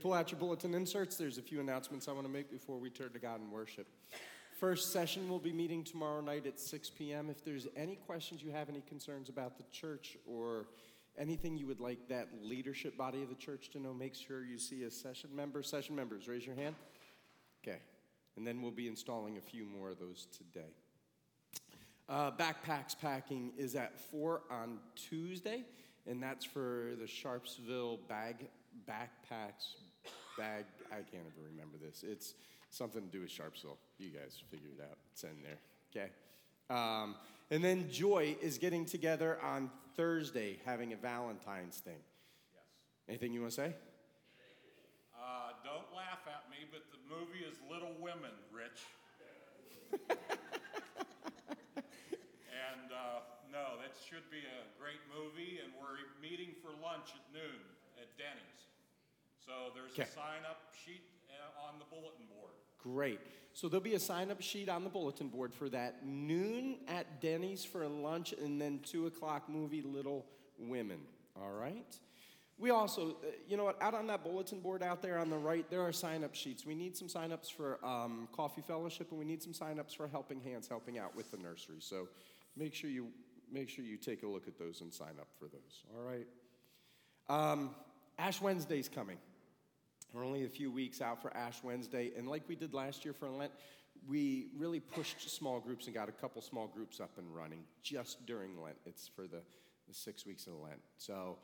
Pull out your bulletin inserts. There's a few announcements I want to make before we turn to God and worship. First session will be meeting tomorrow night at 6 p.m. If there's any questions you have, any concerns about the church, or anything you would like that leadership body of the church to know, make sure you see a session member. Session members, raise your hand. Okay. And then we'll be installing a few more of those today. Uh, backpacks packing is at 4 on Tuesday, and that's for the Sharpsville bag backpacks bag. I can't even remember this. It's something to do with Sharpsville. You guys figure it out. It's in there. Okay. Um, and then Joy is getting together on Thursday, having a Valentine's thing. Yes. Anything you want to say? Uh, don't laugh at me, but the movie is Little Women, Rich. and uh, no, that should be a great movie, and we're meeting for lunch at noon at Denny's. So there's a sign up sheet uh, on the bulletin board. Great. So there'll be a sign up sheet on the bulletin board for that. Noon at Denny's for lunch, and then 2 o'clock movie Little Women. All right? We also, uh, you know what, out on that bulletin board out there on the right, there are sign up sheets. We need some sign ups for um, Coffee Fellowship, and we need some sign ups for Helping Hands helping out with the nursery. So make sure you, make sure you take a look at those and sign up for those. All right? Um, Ash Wednesday's coming. We're only a few weeks out for Ash Wednesday, and like we did last year for Lent, we really pushed small groups and got a couple small groups up and running just during Lent. It's for the, the six weeks of Lent. So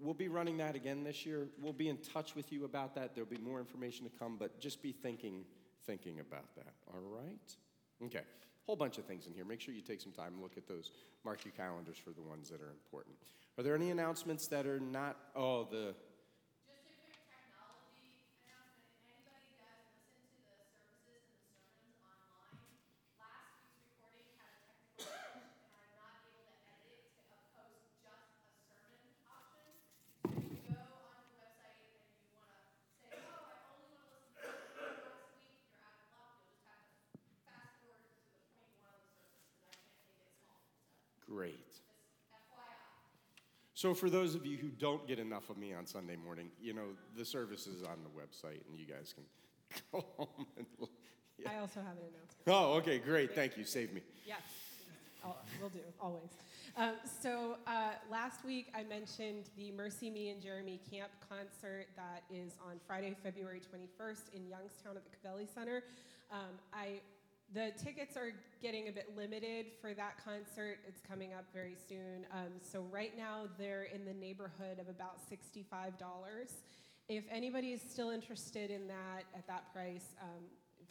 we'll be running that again this year. We'll be in touch with you about that. There'll be more information to come, but just be thinking, thinking about that. All right? Okay. Whole bunch of things in here. Make sure you take some time and look at those. Mark your calendars for the ones that are important. Are there any announcements that are not? Oh, the Just a quick technology announcement. If anybody does listen to the services and the sermons online, last week's recording had a technical glitch, and I'm not able to edit it to uppost just a sermon option. So if you go onto the website and you want to say, oh, I only want to listen to the sermon last week, you're out of luck. You'll just have to fast forward to the point one of the sermons because I can't make it small. So great. just FYI. So, for those of you who don't get enough of me on Sunday morning, you know, the service is on the website and you guys can go home and. look. Yeah. I also have an announcement. Oh, okay, great. Thank you. Save me. Yes, I'll, will do, always. Um, so uh, last week I mentioned the MercyMe and Jeremy Camp concert that is on Friday, February 21st in Youngstown at the Covelli Center. Um, I, the tickets are getting a bit limited for that concert. It's coming up very soon. Um, so right now they're in the neighborhood of about $65. If anybody is still interested in that at that price, um,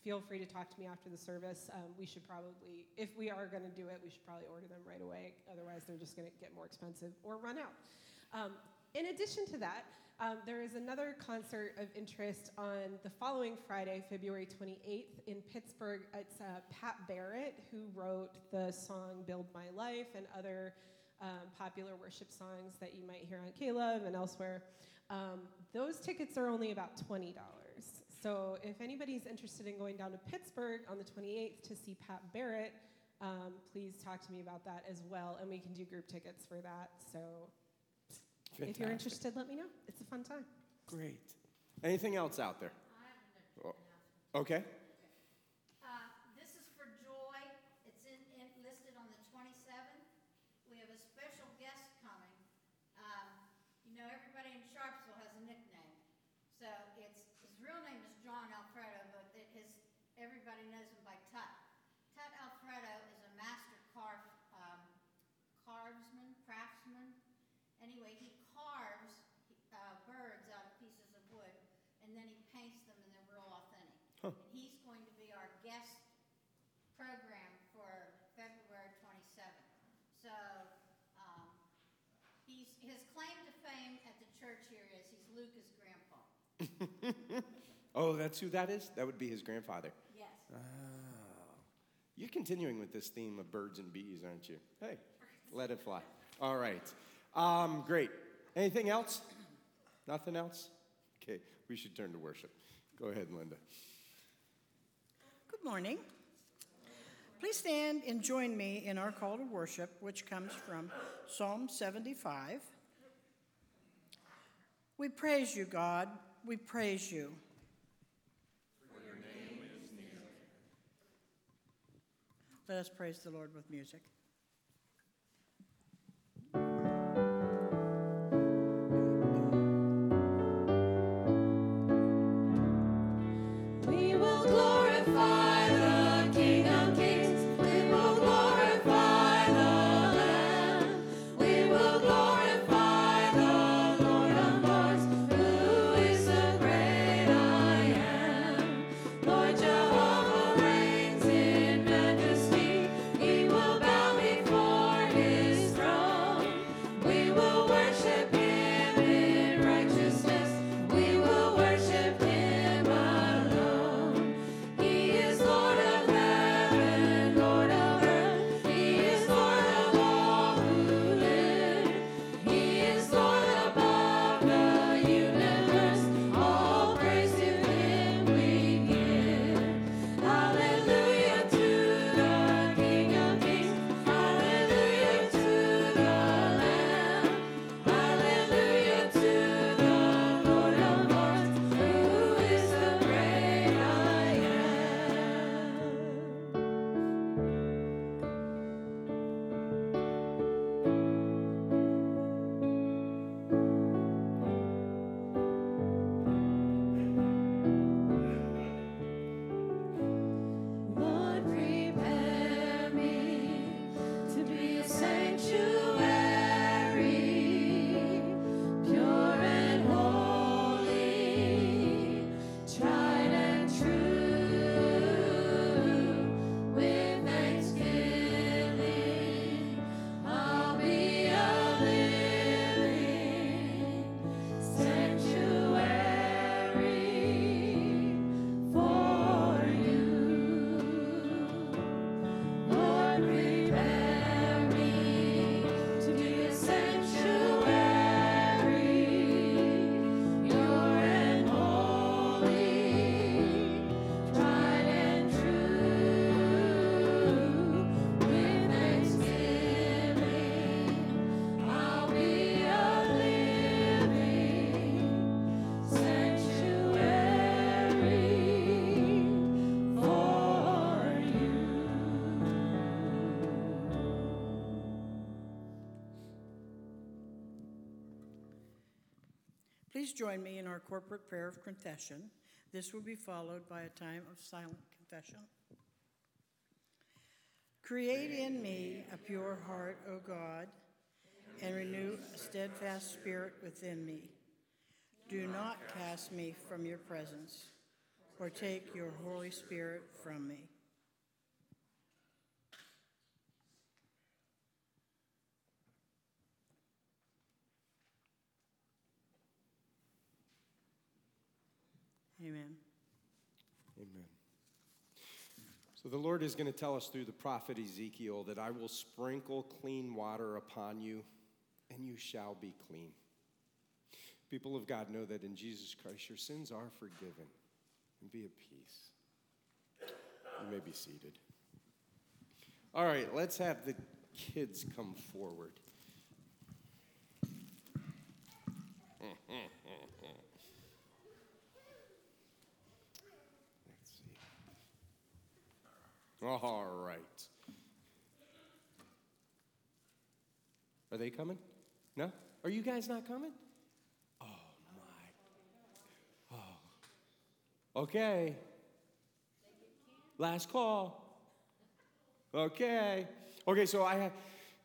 feel free to talk to me after the service. Um, we should probably, if we are going to do it, we should probably order them right away. Otherwise, they're just going to get more expensive or run out. In addition to that, um, there is another concert of interest on the following Friday, February 28th in Pittsburgh. It's uh, Pat Barrett who wrote the song Build My Life and other um, popular worship songs that you might hear on K-LOVE and elsewhere. Um, those tickets are only about $20. So if anybody's interested in going down to Pittsburgh on the 28th to see Pat Barrett, um, please talk to me about that as well, and we can do group tickets for that. So if you're interested, let me know. It's a fun time. Great. Anything else out there? Oh, Okay. Uh, This is for Joy. It's in, in, listed on the twenty-seventh. We have a special guest coming. Um, you know, everybody in Sharpsville has a nickname. So it's, his real name is John Alfredo, but it- his, everybody knows him by Tut. Tut Alfredo is a master carve, um, carvesman, craftsman. Anyway, he carves, uh, birds out of pieces of wood, and then he paints them and they're real authentic. Huh. And he's going to be our guest program for February twenty-seventh. So, um, he's, his claim to fame at the church here is he's Luca's grandpa. Oh, that's who that is? That would be his grandfather. Yes. Oh. You're continuing with this theme of birds and bees, aren't you? Hey, let it fly. All right. Um, great. Anything else? Nothing else? Okay, we should turn to worship. Go ahead, Linda. Good morning. Please stand and join me in our call to worship, which comes from Psalm 75. We praise you, God. We praise you. Let us praise the Lord with music. Join me in our corporate prayer of confession. This will be followed by a time of silent confession. Create in me a pure heart, O God, and renew a steadfast spirit within me. Do not cast me from your presence, or take your Holy Spirit from me. Amen. Amen. So the Lord is going to tell us through the prophet Ezekiel that I will sprinkle clean water upon you, and you shall be clean. People of God know that in Jesus Christ your sins are forgiven, and be at peace. You may be seated. All right, let's have the kids come forward. Let's see. All right. Are they coming? No? Are you guys not coming? Oh, my. Oh. Okay. Last call. Okay. Okay, so I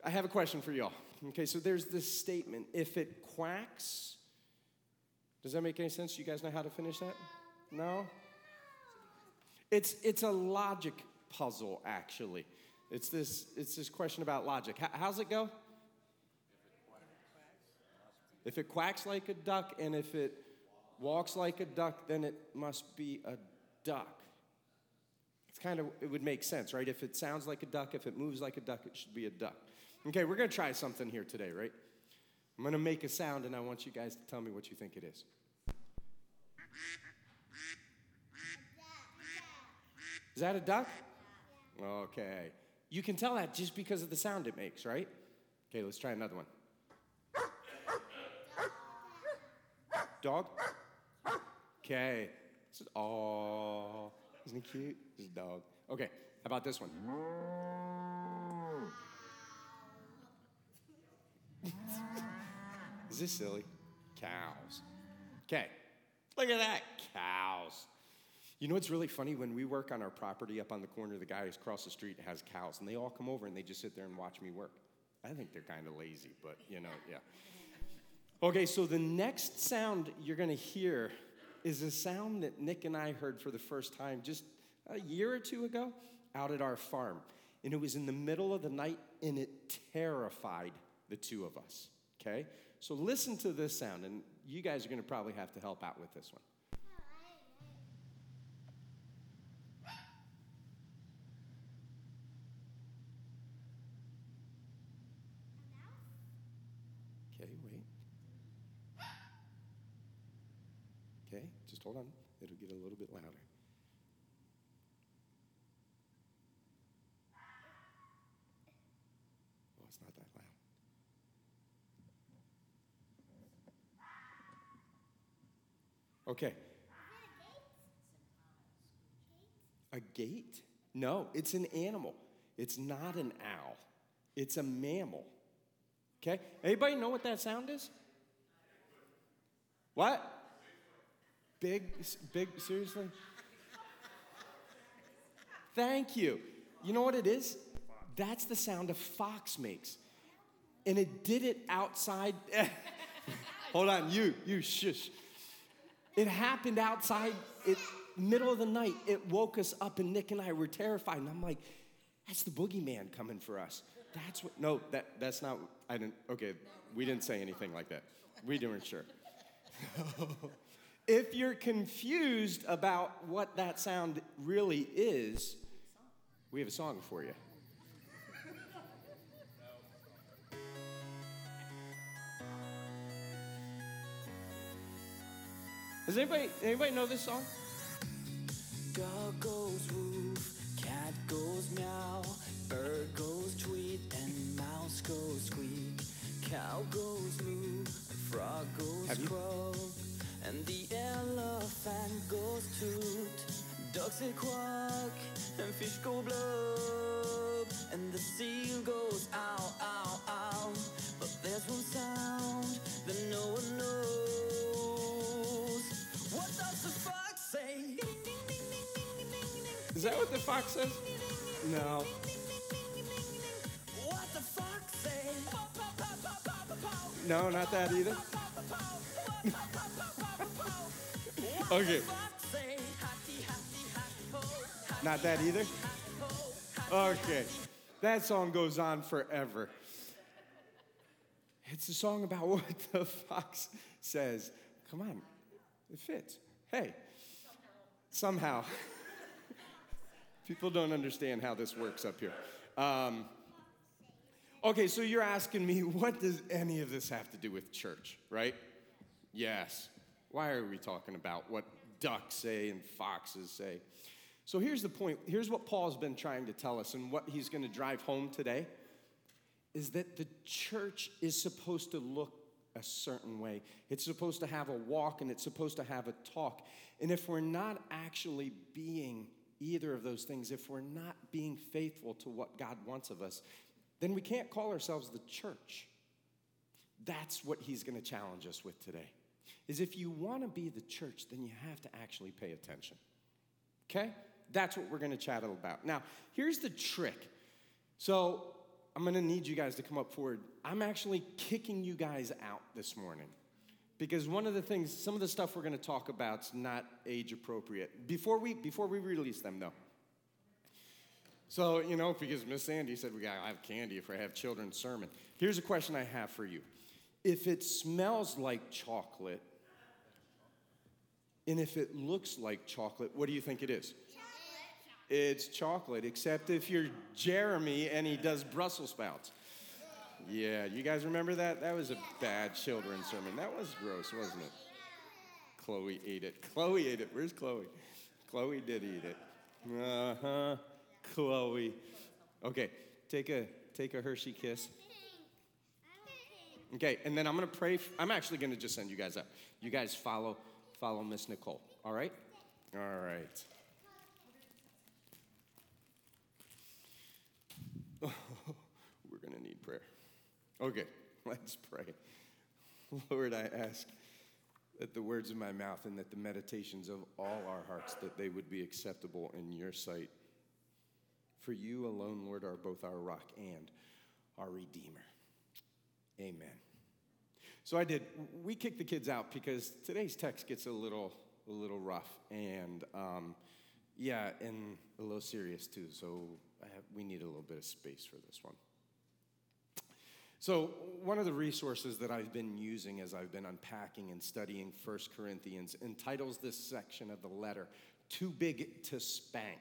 I have a question for y'all. Okay, so there's this statement if it quacks, does that make any sense? You guys know how to finish that? No? It's, it's a logic puzzle, actually. It's this, it's this question about logic. How, how's it go? If it quacks like a duck and if it walks like a duck, then it must be a duck. It's kind of, it would make sense, right? If it sounds like a duck, if it moves like a duck, it should be a duck. Okay, we're gonna try something here today, right? I'm gonna make a sound and I want you guys to tell me what you think it is. Is that a duck? Okay. You can tell that just because of the sound it makes, right? Okay, let's try another one. Dog? Okay. Oh, isn't he cute? His dog. Okay, how about this one? Is this silly? Cows. Okay, look at that. Cows. You know what's really funny? When we work on our property up on the corner, the guy who's across the street has cows, and they all come over and they just sit there and watch me work. I think they're kind of lazy, but you know, yeah. Okay, so the next sound you're gonna hear is a sound that Nick and I heard for the first time just a year or two ago out at our farm. And it was in the middle of the night and it terrified the two of us. Okay? So listen to this sound, and you guys are gonna probably have to help out with this one. Okay, wait. Okay, just hold on. It'll get a little bit louder. Oh, it's not that loud. Okay. A gate? No, it's an animal. It's not an owl. It's a mammal. Okay? Anybody know what that sound is? What? Big, big, seriously? Thank you. You know what it is? That's the sound a fox makes. And it did it outside. Hold on, you, you shush. It happened outside, it, middle of the night. It woke us up, and Nick and I were terrified. And I'm like, that's the boogeyman coming for us. That's what, no, that, that's not, I didn't, okay, we didn't say anything like that. We weren't sure. if you're confused about what that sound really is, we have a song for you. Does anybody anybody know this song? Dog goes woof, cat goes meow, bird goes tweet, and mouse goes squeak. Cow goes moo, frog goes croak, and the elephant goes toot. Ducks say quack, and fish go blub, and the seal goes ow, ow, ow. But there's one sound that no one knows. What does the fox say? Is that what the fox says? No. What the fox say? No, not that either. okay, not that either. Okay, that song goes on forever. It's a song about what the fox says. Come on, it fits. Hey, somehow. People don't understand how this works up here. Um, okay, so you're asking me, what does any of this have to do with church, right? Yes. Why are we talking about what ducks say and foxes say? So here's the point. Here's what Paul's been trying to tell us, and what he's going to drive home today is that the church is supposed to look a certain way. It's supposed to have a walk and it's supposed to have a talk. And if we're not actually being either of those things, if we're not being faithful to what God wants of us, then we can't call ourselves the church. That's what he's going to challenge us with today. Is if you want to be the church, then you have to actually pay attention. Okay? That's what we're going to chat about. Now, here's the trick. So, I'm going to need you guys to come up forward. I'm actually kicking you guys out this morning because one of the things, some of the stuff we're going to talk about is not age appropriate. Before we before we release them, though. So, you know, because Miss Sandy said we got to have candy if we have children's sermon. Here's a question I have for you. If it smells like chocolate and if it looks like chocolate, what do you think it is? It's chocolate, except if you're Jeremy and he does Brussels sprouts. Yeah, you guys remember that? That was a bad children's sermon. That was gross, wasn't it? Chloe ate it. Chloe ate it. Where's Chloe? Chloe did eat it. Uh huh. Chloe. Okay, take a take a Hershey kiss. Okay, and then I'm gonna pray. f- I'm actually gonna just send you guys up. You guys follow follow Miss Nicole. All right? All right. We're going to need prayer. Okay, let's pray. Lord, I ask that the words of my mouth and that the meditations of all our hearts that they would be acceptable in your sight. For you alone, Lord, are both our rock and our redeemer. Amen. So I did. We kicked the kids out because today's text gets a little, a little rough, and um, yeah, and a little serious too. So have, we need a little bit of space for this one. So one of the resources that I've been using as I've been unpacking and studying 1 Corinthians entitles this section of the letter "Too Big to Spank."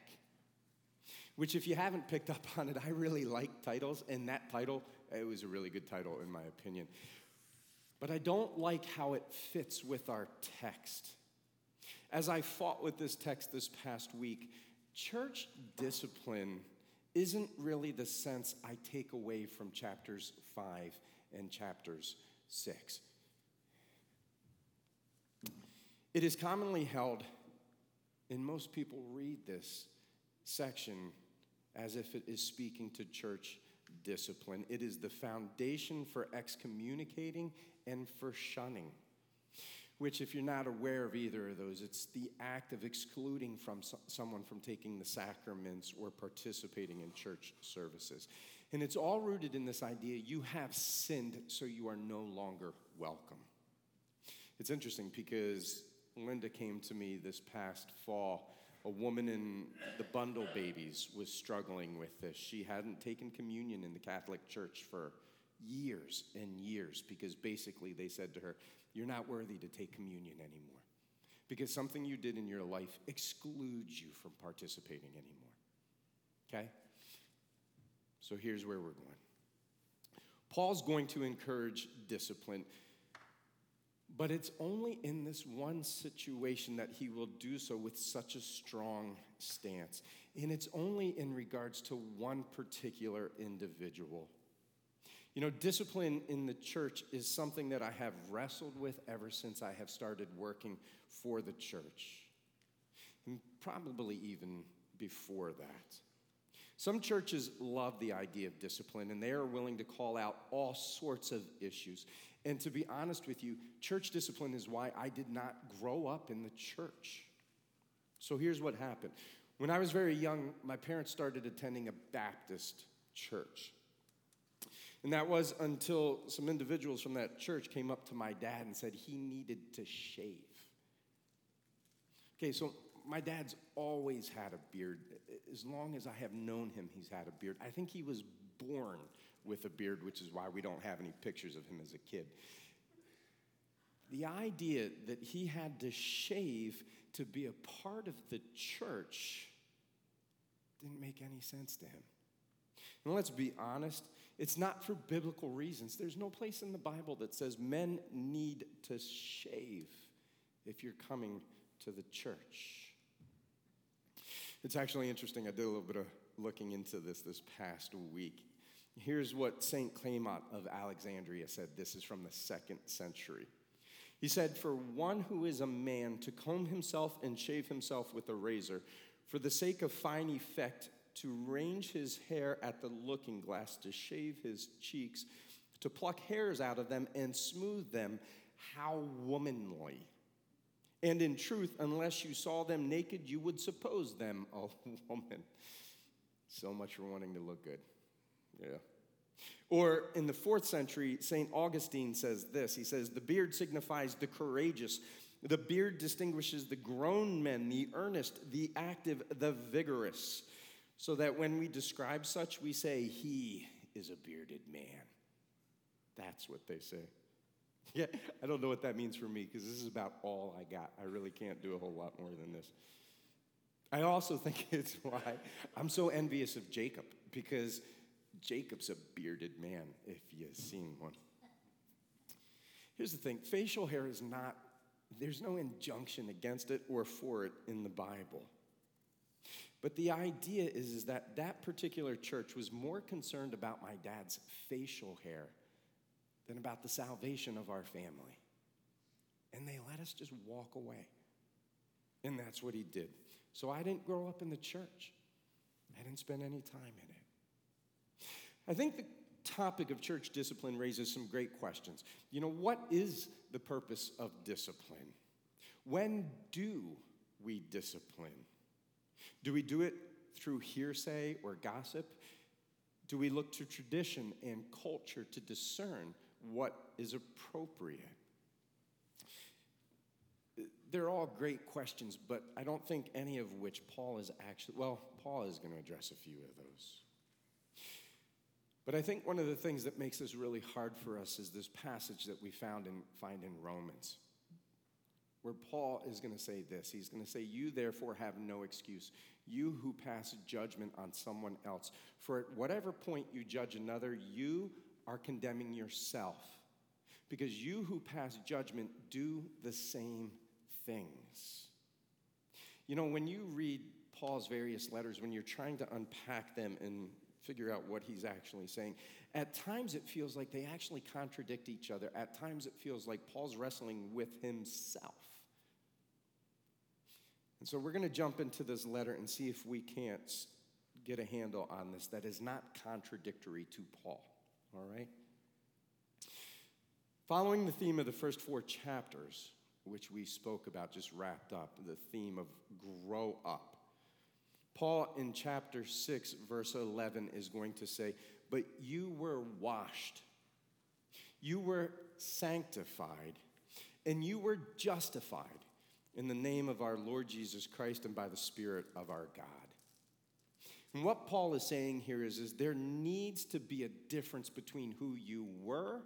Which, if you haven't picked up on it, I really like titles, and that title, it was a really good title in my opinion. But I don't like how it fits with our text. As I fought with this text this past week, church discipline isn't really the sense I take away from chapters 5 and chapters 6. It is commonly held, and most people read this section as if it is speaking to church discipline. It is the foundation for excommunicating and for shunning. Which, if you're not aware of either of those, it's the act of excluding from so- someone from taking the sacraments or participating in church services. And it's all rooted in this idea you have sinned, so you are no longer welcome. It's interesting because Linda came to me this past fall. A woman in the bundle babies was struggling with this. She hadn't taken communion in the Catholic Church for years and years because basically they said to her, You're not worthy to take communion anymore because something you did in your life excludes you from participating anymore. Okay? So here's where we're going. Paul's going to encourage discipline, but it's only in this one situation that he will do so with such a strong stance. And it's only in regards to one particular individual. You know, discipline in the church is something that I have wrestled with ever since I have started working for the church, and probably even before that. Some churches love the idea of discipline and they are willing to call out all sorts of issues. And to be honest with you, church discipline is why I did not grow up in the church. So here's what happened. When I was very young, my parents started attending a Baptist church. And that was until some individuals from that church came up to my dad and said he needed to shave. Okay, so my dad's always had a beard. As long as I have known him, he's had a beard. I think he was born with a beard, which is why we don't have any pictures of him as a kid. The idea that he had to shave to be a part of the church didn't make any sense to him. And let's be honest, it's not for biblical reasons. There's no place in the Bible that says men need to shave if you're coming to the church. It's actually interesting. I did a little bit of looking into this this past week. Here's what St. Clement of Alexandria said. This is from the second century. He said, For one who is a man to comb himself and shave himself with a razor, for the sake of fine effect, to range his hair at the looking glass, to shave his cheeks, to pluck hairs out of them and smooth them, how womanly. And in truth, unless you saw them naked, you would suppose them a woman. So much for wanting to look good. Yeah. Or in the fourth century, St. Augustine says this He says, The beard signifies the courageous. The beard distinguishes the grown men, the earnest, the active, the vigorous so that when we describe such, we say, He is a bearded man. That's what they say. Yeah, I don't know what that means for me because this is about all I got. I really can't do a whole lot more than this. I also think it's why I'm so envious of Jacob because Jacob's a bearded man, if you've seen one. Here's the thing facial hair is not, there's no injunction against it or for it in the Bible. But the idea is, is that that particular church was more concerned about my dad's facial hair than about the salvation of our family. And they let us just walk away. And that's what he did. So I didn't grow up in the church, I didn't spend any time in it. I think the topic of church discipline raises some great questions. You know, what is the purpose of discipline? When do we discipline? Do we do it through hearsay or gossip? Do we look to tradition and culture to discern what is appropriate? They're all great questions, but I don't think any of which Paul is actually, well, Paul is going to address a few of those. But I think one of the things that makes this really hard for us is this passage that we found and find in Romans, where Paul is going to say this. He's going to say, You therefore have no excuse, you who pass judgment on someone else. For at whatever point you judge another, you are condemning yourself, because you who pass judgment do the same things. You know, when you read Paul's various letters, when you're trying to unpack them and figure out what he's actually saying. At times, it feels like they actually contradict each other. At times, it feels like Paul's wrestling with himself. And so, we're going to jump into this letter and see if we can't get a handle on this that is not contradictory to Paul. All right? Following the theme of the first four chapters, which we spoke about, just wrapped up, the theme of grow up. Paul in chapter 6, verse 11, is going to say, But you were washed, you were sanctified, and you were justified in the name of our Lord Jesus Christ and by the Spirit of our God. And what Paul is saying here is, is there needs to be a difference between who you were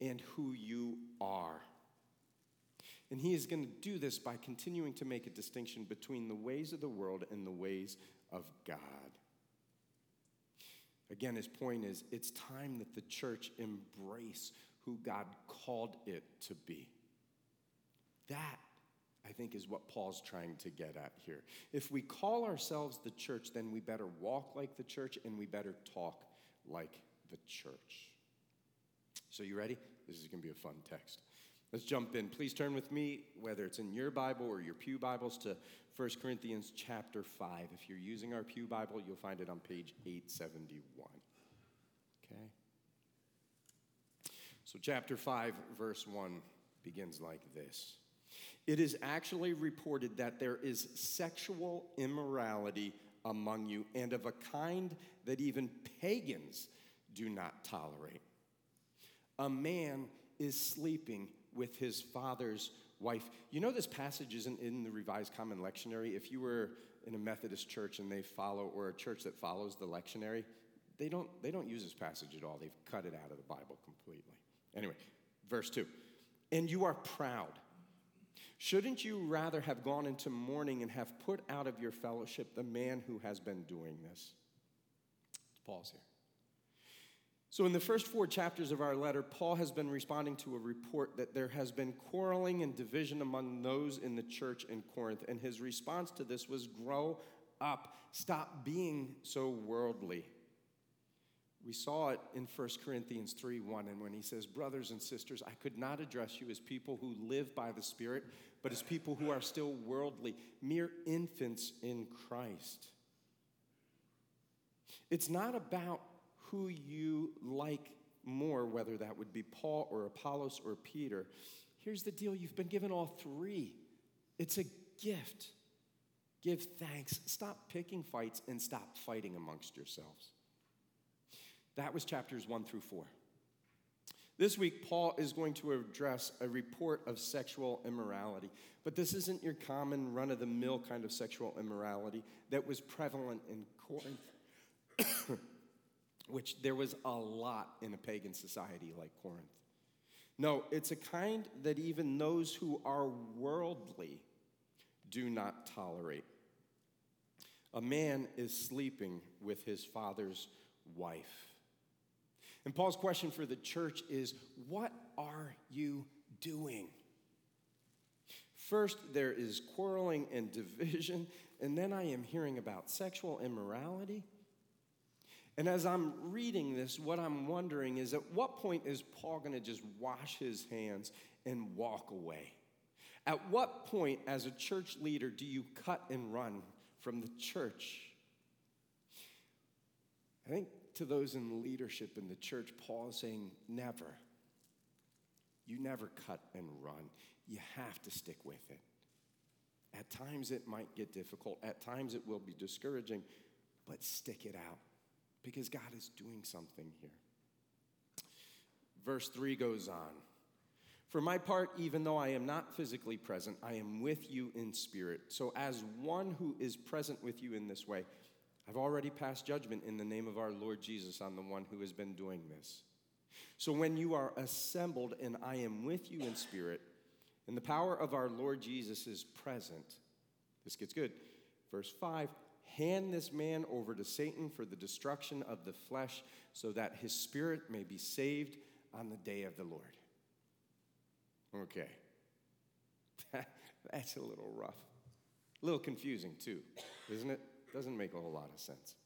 and who you are. And he is going to do this by continuing to make a distinction between the ways of the world and the ways of God. Again, his point is it's time that the church embrace who God called it to be. That, I think, is what Paul's trying to get at here. If we call ourselves the church, then we better walk like the church and we better talk like the church. So, you ready? This is going to be a fun text. Let's jump in. Please turn with me, whether it's in your Bible or your Pew Bibles, to 1 Corinthians chapter 5. If you're using our Pew Bible, you'll find it on page 871. Okay? So, chapter 5, verse 1 begins like this It is actually reported that there is sexual immorality among you, and of a kind that even pagans do not tolerate. A man is sleeping with his father's wife. You know, this passage isn't in the Revised Common Lectionary. If you were in a Methodist church and they follow, or a church that follows the lectionary, they don't, they don't use this passage at all. They've cut it out of the Bible completely. Anyway, verse 2 And you are proud. Shouldn't you rather have gone into mourning and have put out of your fellowship the man who has been doing this? Pause here. So, in the first four chapters of our letter, Paul has been responding to a report that there has been quarreling and division among those in the church in Corinth. And his response to this was grow up, stop being so worldly. We saw it in 1 Corinthians 3 1, and when he says, Brothers and sisters, I could not address you as people who live by the Spirit, but as people who are still worldly, mere infants in Christ. It's not about who you like more, whether that would be Paul or Apollos or Peter. Here's the deal you've been given all three. It's a gift. Give thanks. Stop picking fights and stop fighting amongst yourselves. That was chapters one through four. This week, Paul is going to address a report of sexual immorality. But this isn't your common run of the mill kind of sexual immorality that was prevalent in Corinth which there was a lot in a pagan society like Corinth. No, it's a kind that even those who are worldly do not tolerate. A man is sleeping with his father's wife. And Paul's question for the church is what are you doing? First, there is quarreling and division, and then I am hearing about sexual immorality. And as I'm reading this, what I'm wondering is at what point is Paul going to just wash his hands and walk away? At what point, as a church leader, do you cut and run from the church? I think to those in leadership in the church, Paul is saying, never. You never cut and run. You have to stick with it. At times it might get difficult, at times it will be discouraging, but stick it out because God is doing something here. Verse 3 goes on For my part, even though I am not physically present, I am with you in spirit. So, as one who is present with you in this way, I've already passed judgment in the name of our Lord Jesus on the one who has been doing this. So, when you are assembled and I am with you in spirit, and the power of our Lord Jesus is present, this gets good. Verse 5 Hand this man over to Satan for the destruction of the flesh, so that his spirit may be saved on the day of the Lord. Okay. That's a little rough. A little confusing, too, isn't it? Doesn't make a whole lot of sense.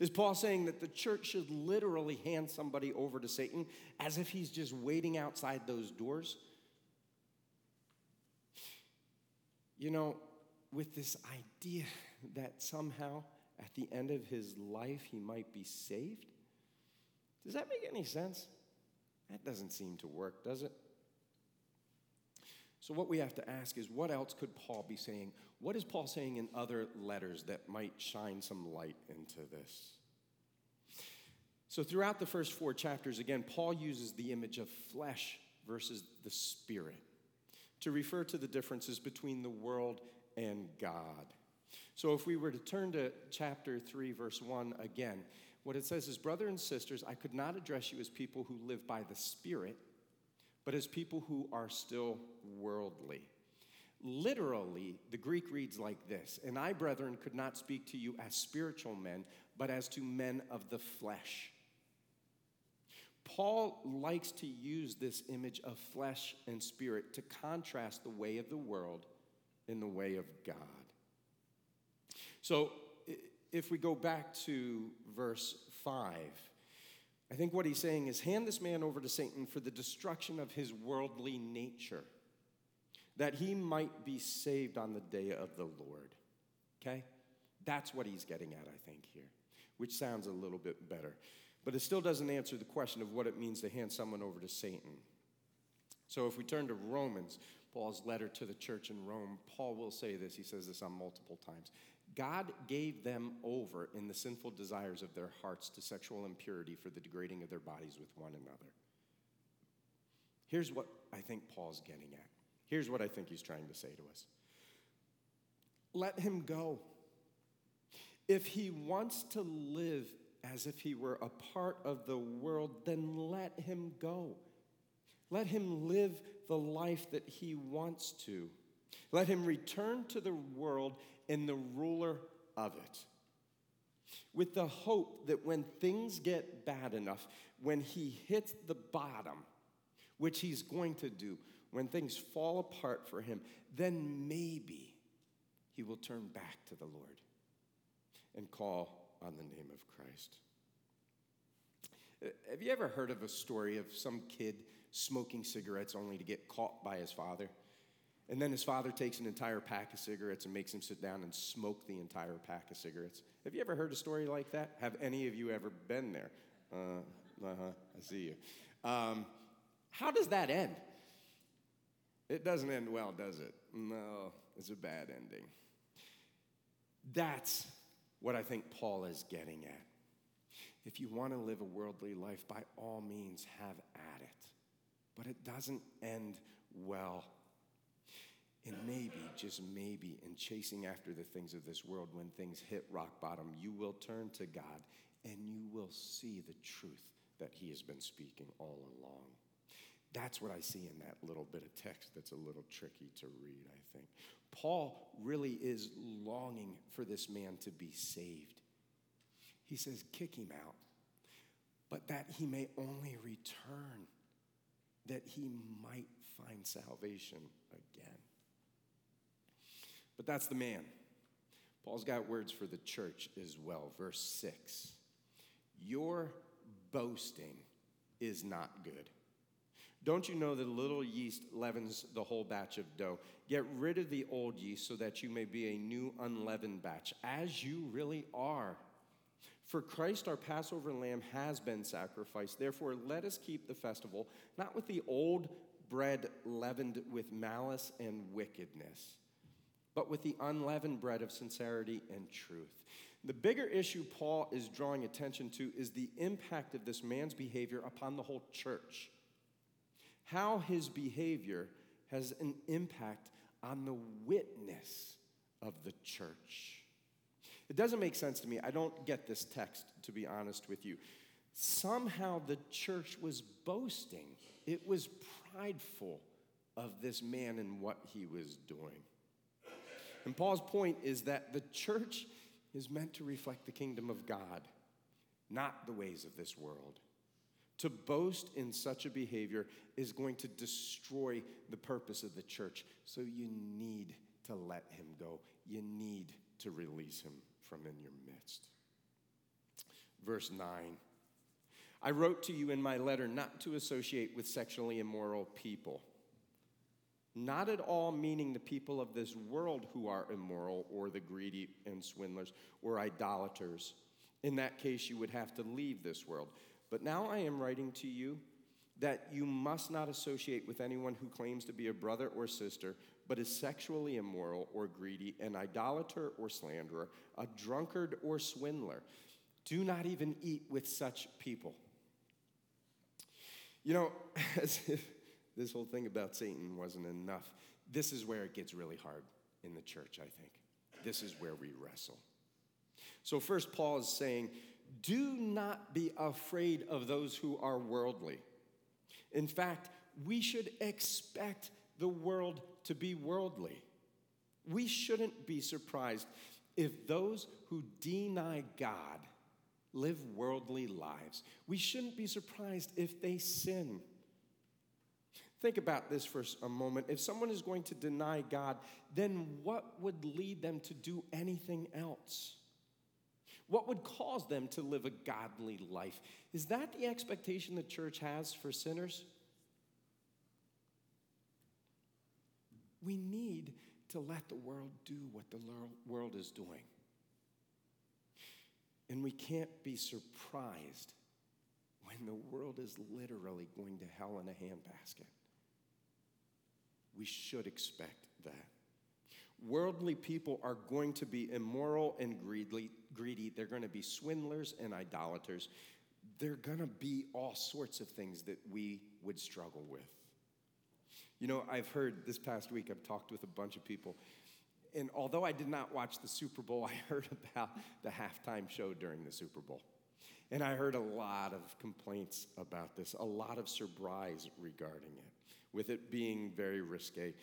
Is Paul saying that the church should literally hand somebody over to Satan as if he's just waiting outside those doors? You know, with this idea that somehow at the end of his life he might be saved? Does that make any sense? That doesn't seem to work, does it? So, what we have to ask is what else could Paul be saying? What is Paul saying in other letters that might shine some light into this? So, throughout the first four chapters, again, Paul uses the image of flesh versus the spirit to refer to the differences between the world and God. So, if we were to turn to chapter 3, verse 1 again, what it says is, Brother and sisters, I could not address you as people who live by the Spirit, but as people who are still worldly. Literally, the Greek reads like this And I, brethren, could not speak to you as spiritual men, but as to men of the flesh. Paul likes to use this image of flesh and spirit to contrast the way of the world in the way of God. So, if we go back to verse 5, I think what he's saying is hand this man over to Satan for the destruction of his worldly nature, that he might be saved on the day of the Lord. Okay? That's what he's getting at, I think, here, which sounds a little bit better. But it still doesn't answer the question of what it means to hand someone over to Satan. So if we turn to Romans, Paul's letter to the church in Rome, Paul will say this. He says this on multiple times. God gave them over in the sinful desires of their hearts to sexual impurity for the degrading of their bodies with one another. Here's what I think Paul's getting at. Here's what I think he's trying to say to us let him go. If he wants to live as if he were a part of the world, then let him go. Let him live the life that he wants to. Let him return to the world in the ruler of it. With the hope that when things get bad enough, when he hits the bottom, which he's going to do, when things fall apart for him, then maybe he will turn back to the Lord and call on the name of Christ. Uh, have you ever heard of a story of some kid smoking cigarettes only to get caught by his father? And then his father takes an entire pack of cigarettes and makes him sit down and smoke the entire pack of cigarettes. Have you ever heard a story like that? Have any of you ever been there? Uh huh, I see you. Um, how does that end? It doesn't end well, does it? No, it's a bad ending. That's what I think Paul is getting at. If you want to live a worldly life, by all means, have at it. But it doesn't end well and maybe, just maybe, in chasing after the things of this world, when things hit rock bottom, you will turn to God and you will see the truth that He has been speaking all along. That's what I see in that little bit of text that's a little tricky to read, I think. Paul really is longing for this man to be saved. He says, kick him out, but that he may only return, that he might find salvation again. But that's the man. Paul's got words for the church as well. Verse 6 Your boasting is not good. Don't you know that a little yeast leavens the whole batch of dough? Get rid of the old yeast so that you may be a new unleavened batch, as you really are. For Christ, our Passover lamb, has been sacrificed. Therefore, let us keep the festival, not with the old bread leavened with malice and wickedness, but with the unleavened bread of sincerity and truth. The bigger issue Paul is drawing attention to is the impact of this man's behavior upon the whole church. How his behavior has an impact on the witness of the church. It doesn't make sense to me. I don't get this text, to be honest with you. Somehow the church was boasting, it was prideful of this man and what he was doing. And Paul's point is that the church is meant to reflect the kingdom of God, not the ways of this world. To boast in such a behavior is going to destroy the purpose of the church. So you need to let him go. You need to release him from in your midst. Verse 9 I wrote to you in my letter not to associate with sexually immoral people. Not at all meaning the people of this world who are immoral, or the greedy and swindlers, or idolaters. In that case, you would have to leave this world. But now I am writing to you that you must not associate with anyone who claims to be a brother or sister, but is sexually immoral or greedy, an idolater or slanderer, a drunkard or swindler. Do not even eat with such people. You know, as if this whole thing about Satan wasn't enough, this is where it gets really hard in the church, I think. This is where we wrestle. So, first, Paul is saying, do not be afraid of those who are worldly. In fact, we should expect the world to be worldly. We shouldn't be surprised if those who deny God live worldly lives. We shouldn't be surprised if they sin. Think about this for a moment. If someone is going to deny God, then what would lead them to do anything else? What would cause them to live a godly life? Is that the expectation the church has for sinners? We need to let the world do what the world is doing. And we can't be surprised when the world is literally going to hell in a handbasket. We should expect that. Worldly people are going to be immoral and greedy. They're going to be swindlers and idolaters. They're going to be all sorts of things that we would struggle with. You know, I've heard this past week, I've talked with a bunch of people and although I did not watch the Super Bowl, I heard about the halftime show during the Super Bowl. And I heard a lot of complaints about this, a lot of surprise regarding it, with it being very risque.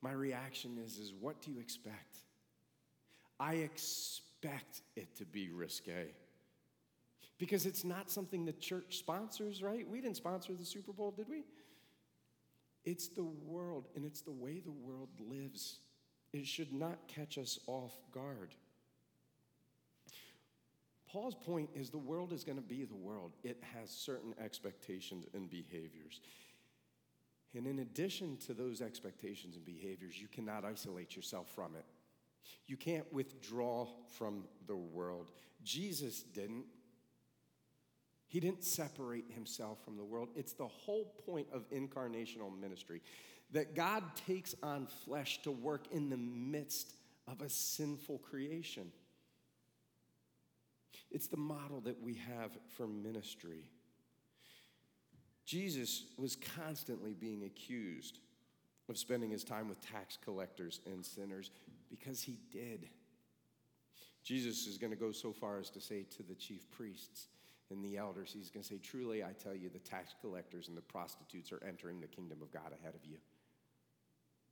My reaction is, is what do you expect? I expect it to be risque. Because it's not something the church sponsors, right? We didn't sponsor the Super Bowl, did we? It's the world, and it's the way the world lives it should not catch us off guard. Paul's point is the world is going to be the world. It has certain expectations and behaviors. And in addition to those expectations and behaviors, you cannot isolate yourself from it. You can't withdraw from the world. Jesus didn't. He didn't separate himself from the world. It's the whole point of incarnational ministry that God takes on flesh to work in the midst of a sinful creation. It's the model that we have for ministry. Jesus was constantly being accused of spending his time with tax collectors and sinners because he did. Jesus is going to go so far as to say to the chief priests and the elders, he's going to say, Truly, I tell you, the tax collectors and the prostitutes are entering the kingdom of God ahead of you.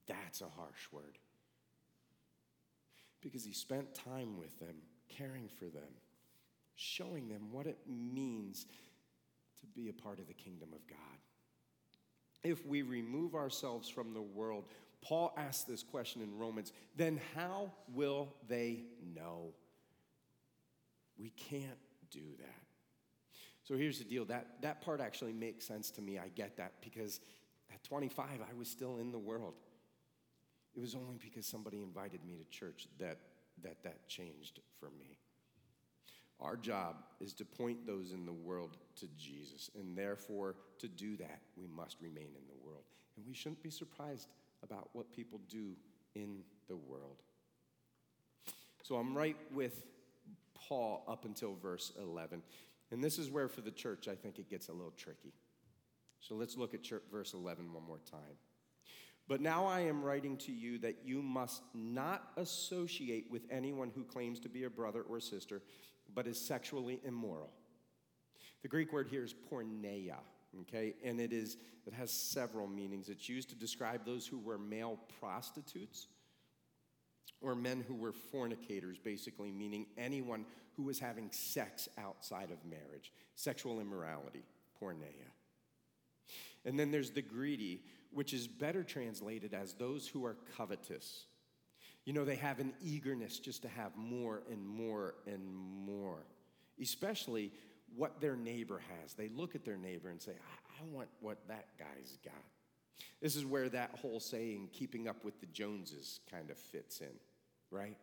That's a harsh word. Because he spent time with them, caring for them, showing them what it means to be a part of the kingdom of God. If we remove ourselves from the world, Paul asks this question in Romans, then how will they know? We can't do that. So here's the deal that, that part actually makes sense to me. I get that because At 25, I was still in the world. It was only because somebody invited me to church that that, that changed for me. Our job is to point those in the world to Jesus, and therefore, to do that, we must remain in the world. And we shouldn't be surprised about what people do in the world. So I'm right with Paul up until verse 11. And this is where, for the church, I think it gets a little tricky. So let's look at church, verse 11 one more time. But now I am writing to you that you must not associate with anyone who claims to be a brother or sister, but is sexually immoral. The Greek word here is porneia, okay? And it is it has several meanings. It's used to describe those who were male prostitutes or men who were fornicators, basically meaning anyone who was having sex outside of marriage. Sexual immorality, porneia. And then there's the greedy, which is better translated as those who are covetous. You know, they have an eagerness just to have more and more and more, especially what their neighbor has. They look at their neighbor and say, I, I want what that guy's got. This is where that whole saying, keeping up with the Joneses, kind of fits in, right?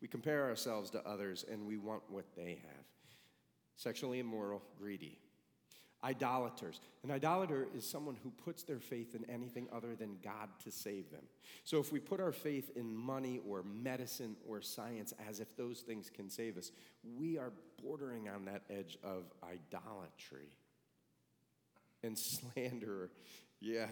We compare ourselves to others and we want what they have. Sexually immoral, greedy, Idolaters. An idolater is someone who puts their faith in anything other than God to save them. So if we put our faith in money or medicine or science as if those things can save us, we are bordering on that edge of idolatry. And slanderer, yeah.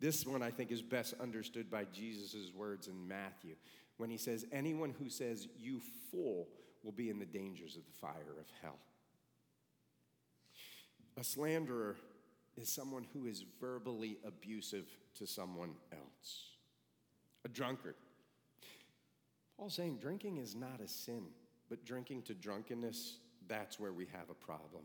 This one I think is best understood by Jesus' words in Matthew when he says, Anyone who says, You fool, will be in the dangers of the fire of hell. A slanderer is someone who is verbally abusive to someone else. A drunkard. Paul's saying drinking is not a sin, but drinking to drunkenness, that's where we have a problem.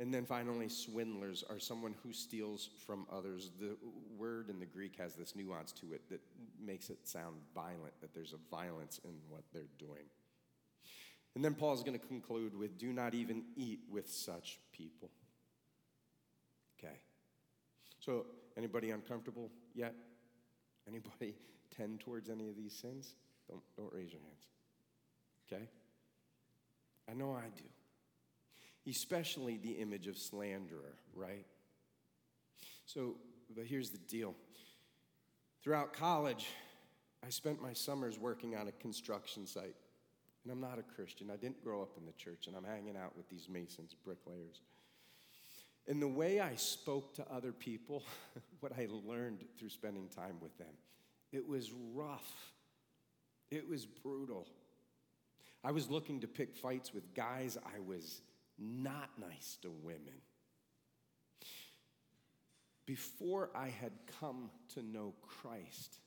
And then finally, swindlers are someone who steals from others. The word in the Greek has this nuance to it that makes it sound violent, that there's a violence in what they're doing. And then Paul's going to conclude with do not even eat with such people. Okay. So, anybody uncomfortable yet? Anybody tend towards any of these sins? Don't, don't raise your hands. Okay? I know I do. Especially the image of slanderer, right? So, but here's the deal. Throughout college, I spent my summers working on a construction site. And I'm not a Christian. I didn't grow up in the church, and I'm hanging out with these masons, bricklayers. And the way I spoke to other people, what I learned through spending time with them, it was rough. It was brutal. I was looking to pick fights with guys, I was not nice to women. Before I had come to know Christ,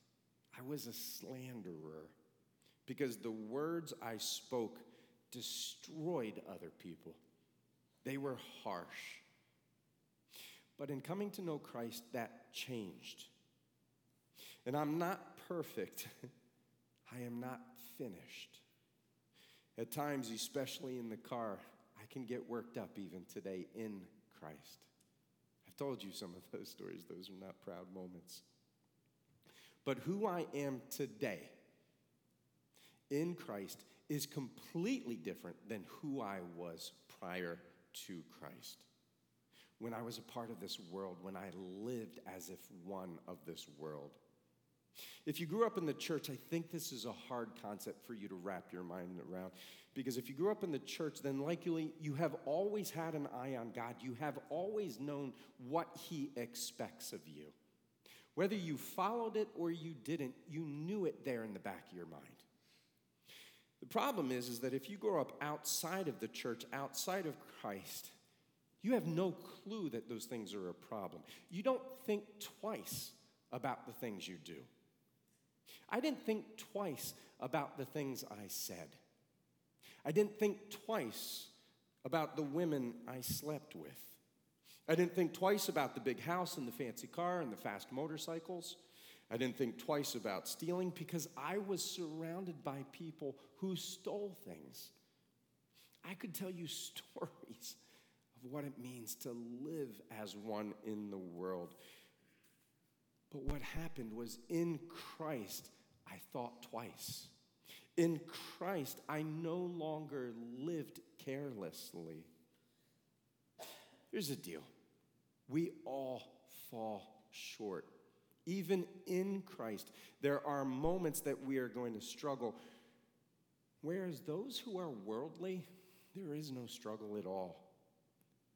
I was a slanderer because the words I spoke destroyed other people. They were harsh. But in coming to know Christ, that changed. And I'm not perfect, I am not finished. At times, especially in the car, I can get worked up even today in Christ. I've told you some of those stories, those are not proud moments. But who I am today in Christ is completely different than who I was prior to Christ when I was a part of this world, when I lived as if one of this world. If you grew up in the church, I think this is a hard concept for you to wrap your mind around. Because if you grew up in the church, then likely you have always had an eye on God. You have always known what He expects of you. Whether you followed it or you didn't, you knew it there in the back of your mind. The problem is, is that if you grow up outside of the church, outside of Christ, you have no clue that those things are a problem. You don't think twice about the things you do. I didn't think twice about the things I said. I didn't think twice about the women I slept with. I didn't think twice about the big house and the fancy car and the fast motorcycles. I didn't think twice about stealing because I was surrounded by people who stole things. I could tell you stories what it means to live as one in the world. But what happened was in Christ, I thought twice. In Christ, I no longer lived carelessly. Here's the deal we all fall short. Even in Christ, there are moments that we are going to struggle. Whereas those who are worldly, there is no struggle at all.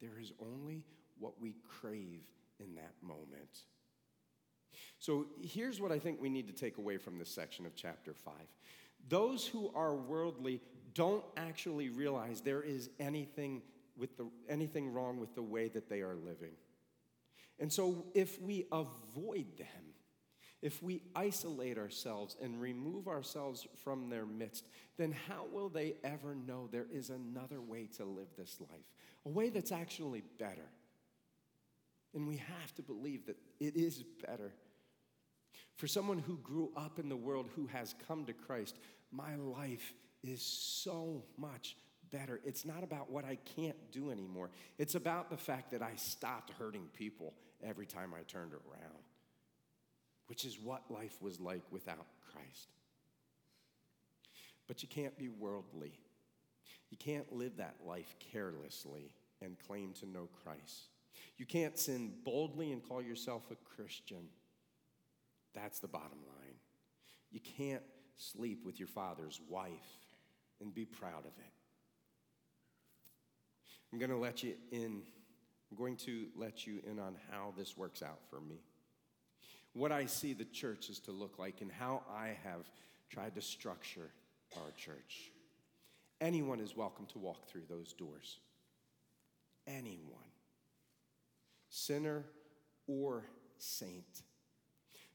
There is only what we crave in that moment. So here's what I think we need to take away from this section of chapter 5. Those who are worldly don't actually realize there is anything, with the, anything wrong with the way that they are living. And so if we avoid them, if we isolate ourselves and remove ourselves from their midst, then how will they ever know there is another way to live this life? A way that's actually better. And we have to believe that it is better. For someone who grew up in the world who has come to Christ, my life is so much better. It's not about what I can't do anymore, it's about the fact that I stopped hurting people every time I turned around, which is what life was like without Christ. But you can't be worldly. You can't live that life carelessly and claim to know Christ. You can't sin boldly and call yourself a Christian. That's the bottom line. You can't sleep with your father's wife and be proud of it. I'm going to let you in. I'm going to let you in on how this works out for me. What I see the church is to look like and how I have tried to structure our church. Anyone is welcome to walk through those doors. Anyone. Sinner or saint.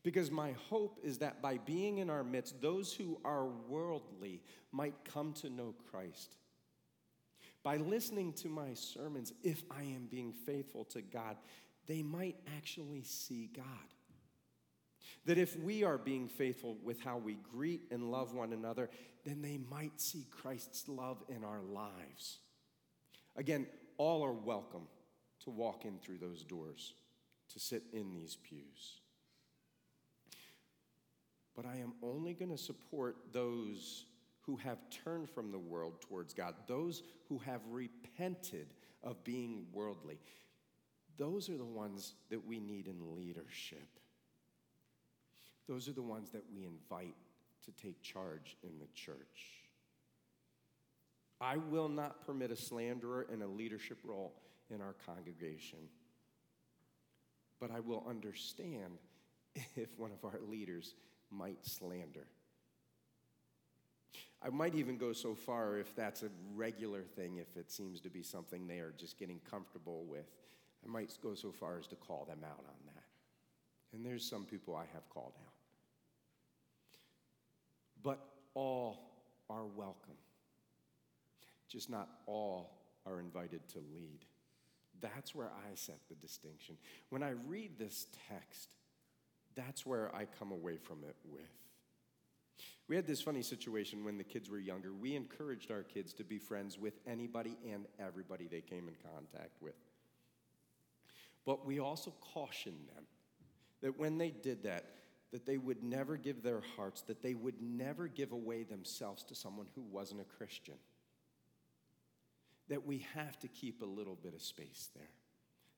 Because my hope is that by being in our midst, those who are worldly might come to know Christ. By listening to my sermons, if I am being faithful to God, they might actually see God. That if we are being faithful with how we greet and love one another, then they might see Christ's love in our lives. Again, all are welcome to walk in through those doors, to sit in these pews but I am only going to support those who have turned from the world towards God, those who have repented of being worldly. Those are the ones that we need in leadership. Those are the ones that we invite to take charge in the church. I will not permit a slanderer in a leadership role in our congregation, but I will understand if one of our leaders might slander. I might even go so far if that's a regular thing, if it seems to be something they are just getting comfortable with. I might go so far as to call them out on that. And there's some people I have called out. But all are welcome. Just not all are invited to lead. That's where I set the distinction. When I read this text, that's where I come away from it with. We had this funny situation when the kids were younger. We encouraged our kids to be friends with anybody and everybody they came in contact with. But we also cautioned them that when they did that, that they would never give their hearts, that they would never give away themselves to someone who wasn't a Christian. That we have to keep a little bit of space there,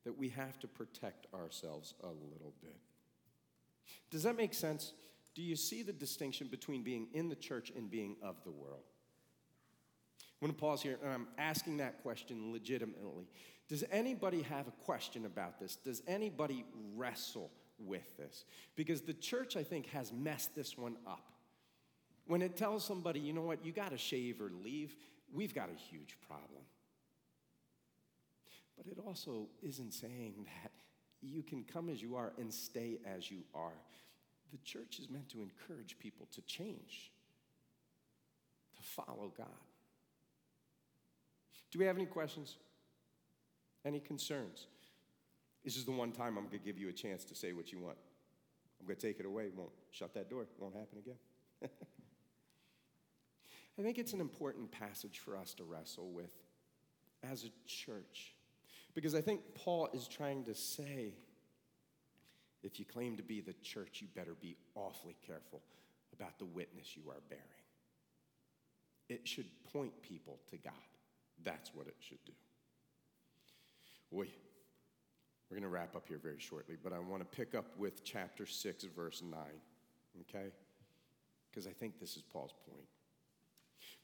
that we have to protect ourselves a little bit. Does that make sense? Do you see the distinction between being in the church and being of the world? I'm going to pause here and I'm asking that question legitimately. Does anybody have a question about this? Does anybody wrestle with this? Because the church, I think, has messed this one up. When it tells somebody, you know what, you got to shave or leave, we've got a huge problem. But it also isn't saying that you can come as you are and stay as you are. The church is meant to encourage people to change, to follow God. Do we have any questions? Any concerns? This is the one time I'm going to give you a chance to say what you want. I'm going to take it away. Won't shut that door. Won't happen again. I think it's an important passage for us to wrestle with as a church. Because I think Paul is trying to say If you claim to be the church, you better be awfully careful about the witness you are bearing. It should point people to God. That's what it should do. Boy, we're going to wrap up here very shortly, but I want to pick up with chapter 6, verse 9, okay? Because I think this is Paul's point.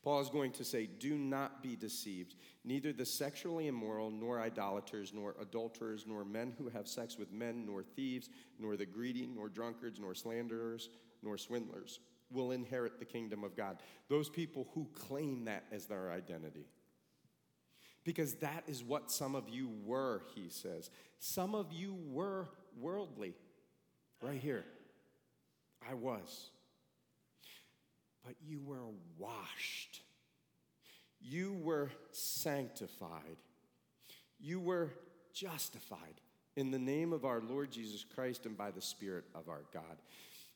Paul is going to say, Do not be deceived. Neither the sexually immoral, nor idolaters, nor adulterers, nor men who have sex with men, nor thieves, nor the greedy, nor drunkards, nor slanderers, nor swindlers will inherit the kingdom of God. Those people who claim that as their identity. Because that is what some of you were, he says. Some of you were worldly. Right here. I was. But you were washed. You were sanctified. You were justified in the name of our Lord Jesus Christ and by the Spirit of our God.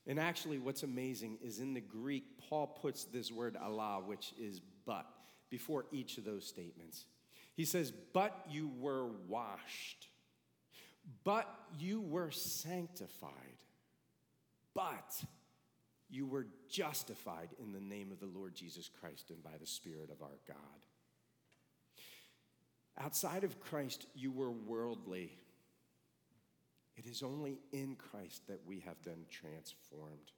And actually, what's amazing is in the Greek, Paul puts this word alla, which is but, before each of those statements. He says, But you were washed, but you were sanctified, but you were justified in the name of the Lord Jesus Christ and by the Spirit of our God. Outside of Christ, you were worldly. It is only in Christ that we have been transformed.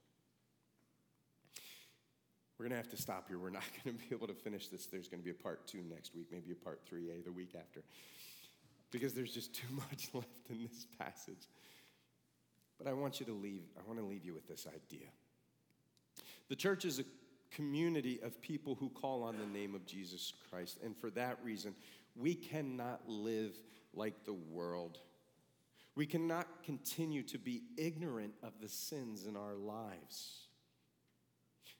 We're going to have to stop here. We're not going to be able to finish this. There's going to be a part two next week, maybe a part 3A eh, the week after, because there's just too much left in this passage. But I want you to leave, I want to leave you with this idea. The church is a community of people who call on the name of Jesus Christ. And for that reason, we cannot live like the world. We cannot continue to be ignorant of the sins in our lives.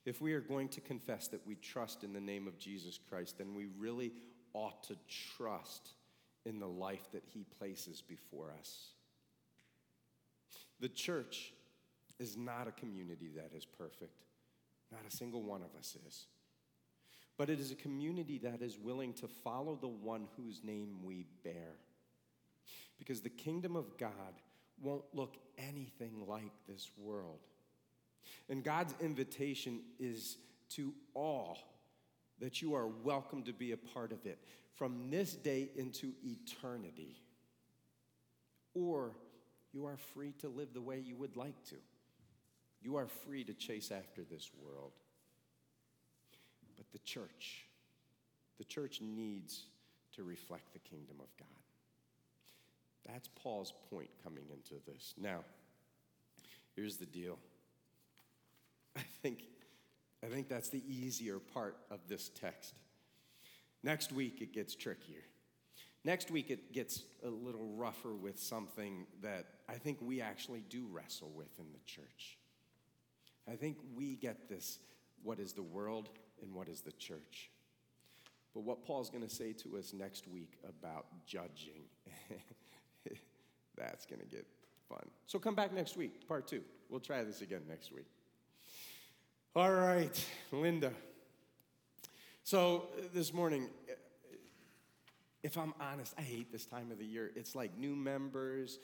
If we are going to confess that we trust in the name of Jesus Christ, then we really ought to trust in the life that He places before us. The church is not a community that is perfect, not a single one of us is. But it is a community that is willing to follow the one whose name we bear. Because the kingdom of God won't look anything like this world. And God's invitation is to all that you are welcome to be a part of it from this day into eternity. Or you are free to live the way you would like to. You are free to chase after this world. But the church, the church needs to reflect the kingdom of God. That's Paul's point coming into this. Now, here's the deal. I think, I think that's the easier part of this text. Next week, it gets trickier. Next week, it gets a little rougher with something that I think we actually do wrestle with in the church. I think we get this what is the world and what is the church. But what Paul's going to say to us next week about judging, that's going to get fun. So come back next week, part two. We'll try this again next week. All right, Linda. So uh, this morning, uh, if I'm honest, I hate this time of the year. It's like new members,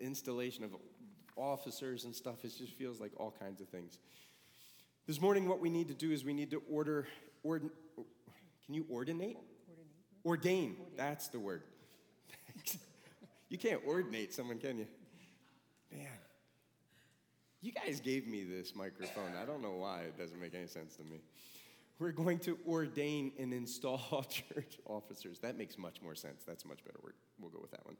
installation of officers and stuff. It just feels like all kinds of things. This morning, what we need to do is we need to order, ord, can you ordinate? Ordain. Ordain. That's the word. you can't ordinate someone, can you? You guys gave me this microphone. I don't know why. It doesn't make any sense to me. We're going to ordain and install church officers. That makes much more sense. That's a much better word. We'll go with that one.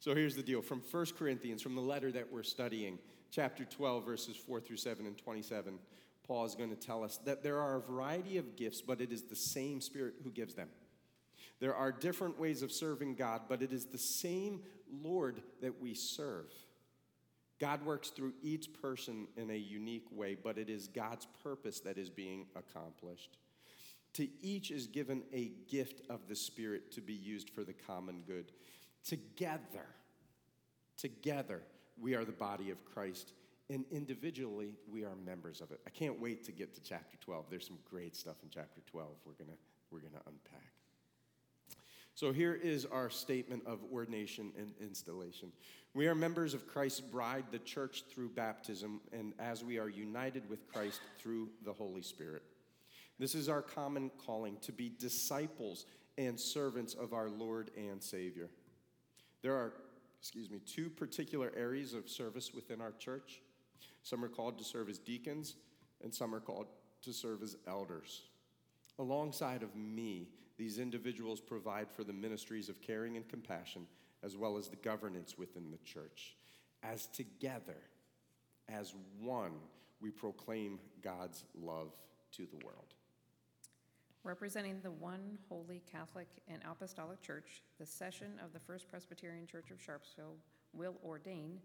So here's the deal from 1 Corinthians, from the letter that we're studying, chapter 12, verses 4 through 7 and 27. Paul is going to tell us that there are a variety of gifts, but it is the same Spirit who gives them. There are different ways of serving God, but it is the same Lord that we serve. God works through each person in a unique way, but it is God's purpose that is being accomplished. To each is given a gift of the Spirit to be used for the common good. Together, together, we are the body of Christ, and individually, we are members of it. I can't wait to get to chapter 12. There's some great stuff in chapter 12 we're going to we're going to unpack. So here is our statement of ordination and installation. We are members of Christ's bride, the church, through baptism, and as we are united with Christ through the Holy Spirit. This is our common calling to be disciples and servants of our Lord and Savior. There are, excuse me, two particular areas of service within our church. Some are called to serve as deacons, and some are called to serve as elders. Alongside of me, these individuals provide for the ministries of caring and compassion, as well as the governance within the church. As together, as one, we proclaim God's love to the world. Representing the one holy Catholic and Apostolic Church, the session of the First Presbyterian Church of Sharpsville will ordain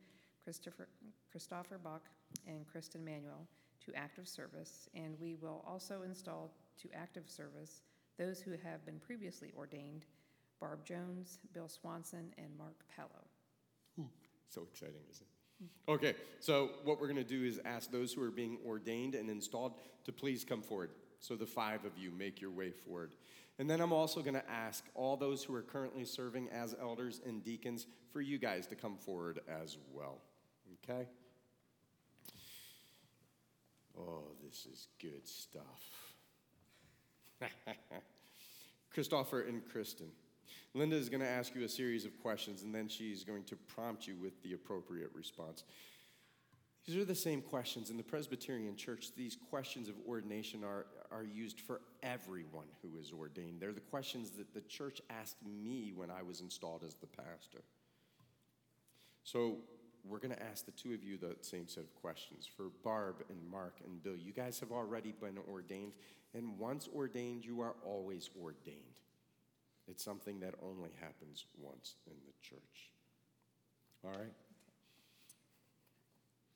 Christopher, Christopher Bach and Kristen Manuel to active service, and we will also install to active service those who have been previously ordained Barb Jones, Bill Swanson, and Mark Pello. Hmm. So exciting, isn't it? Okay, so what we're going to do is ask those who are being ordained and installed to please come forward. So the five of you make your way forward. And then I'm also going to ask all those who are currently serving as elders and deacons for you guys to come forward as well. Okay? Oh, this is good stuff. Christopher and Kristen. Linda is going to ask you a series of questions, and then she's going to prompt you with the appropriate response. These are the same questions. In the Presbyterian Church, these questions of ordination are, are used for everyone who is ordained. They're the questions that the church asked me when I was installed as the pastor. So, we're going to ask the two of you the same set of questions. For Barb and Mark and Bill, you guys have already been ordained, and once ordained, you are always ordained. It's something that only happens once in the church. All right?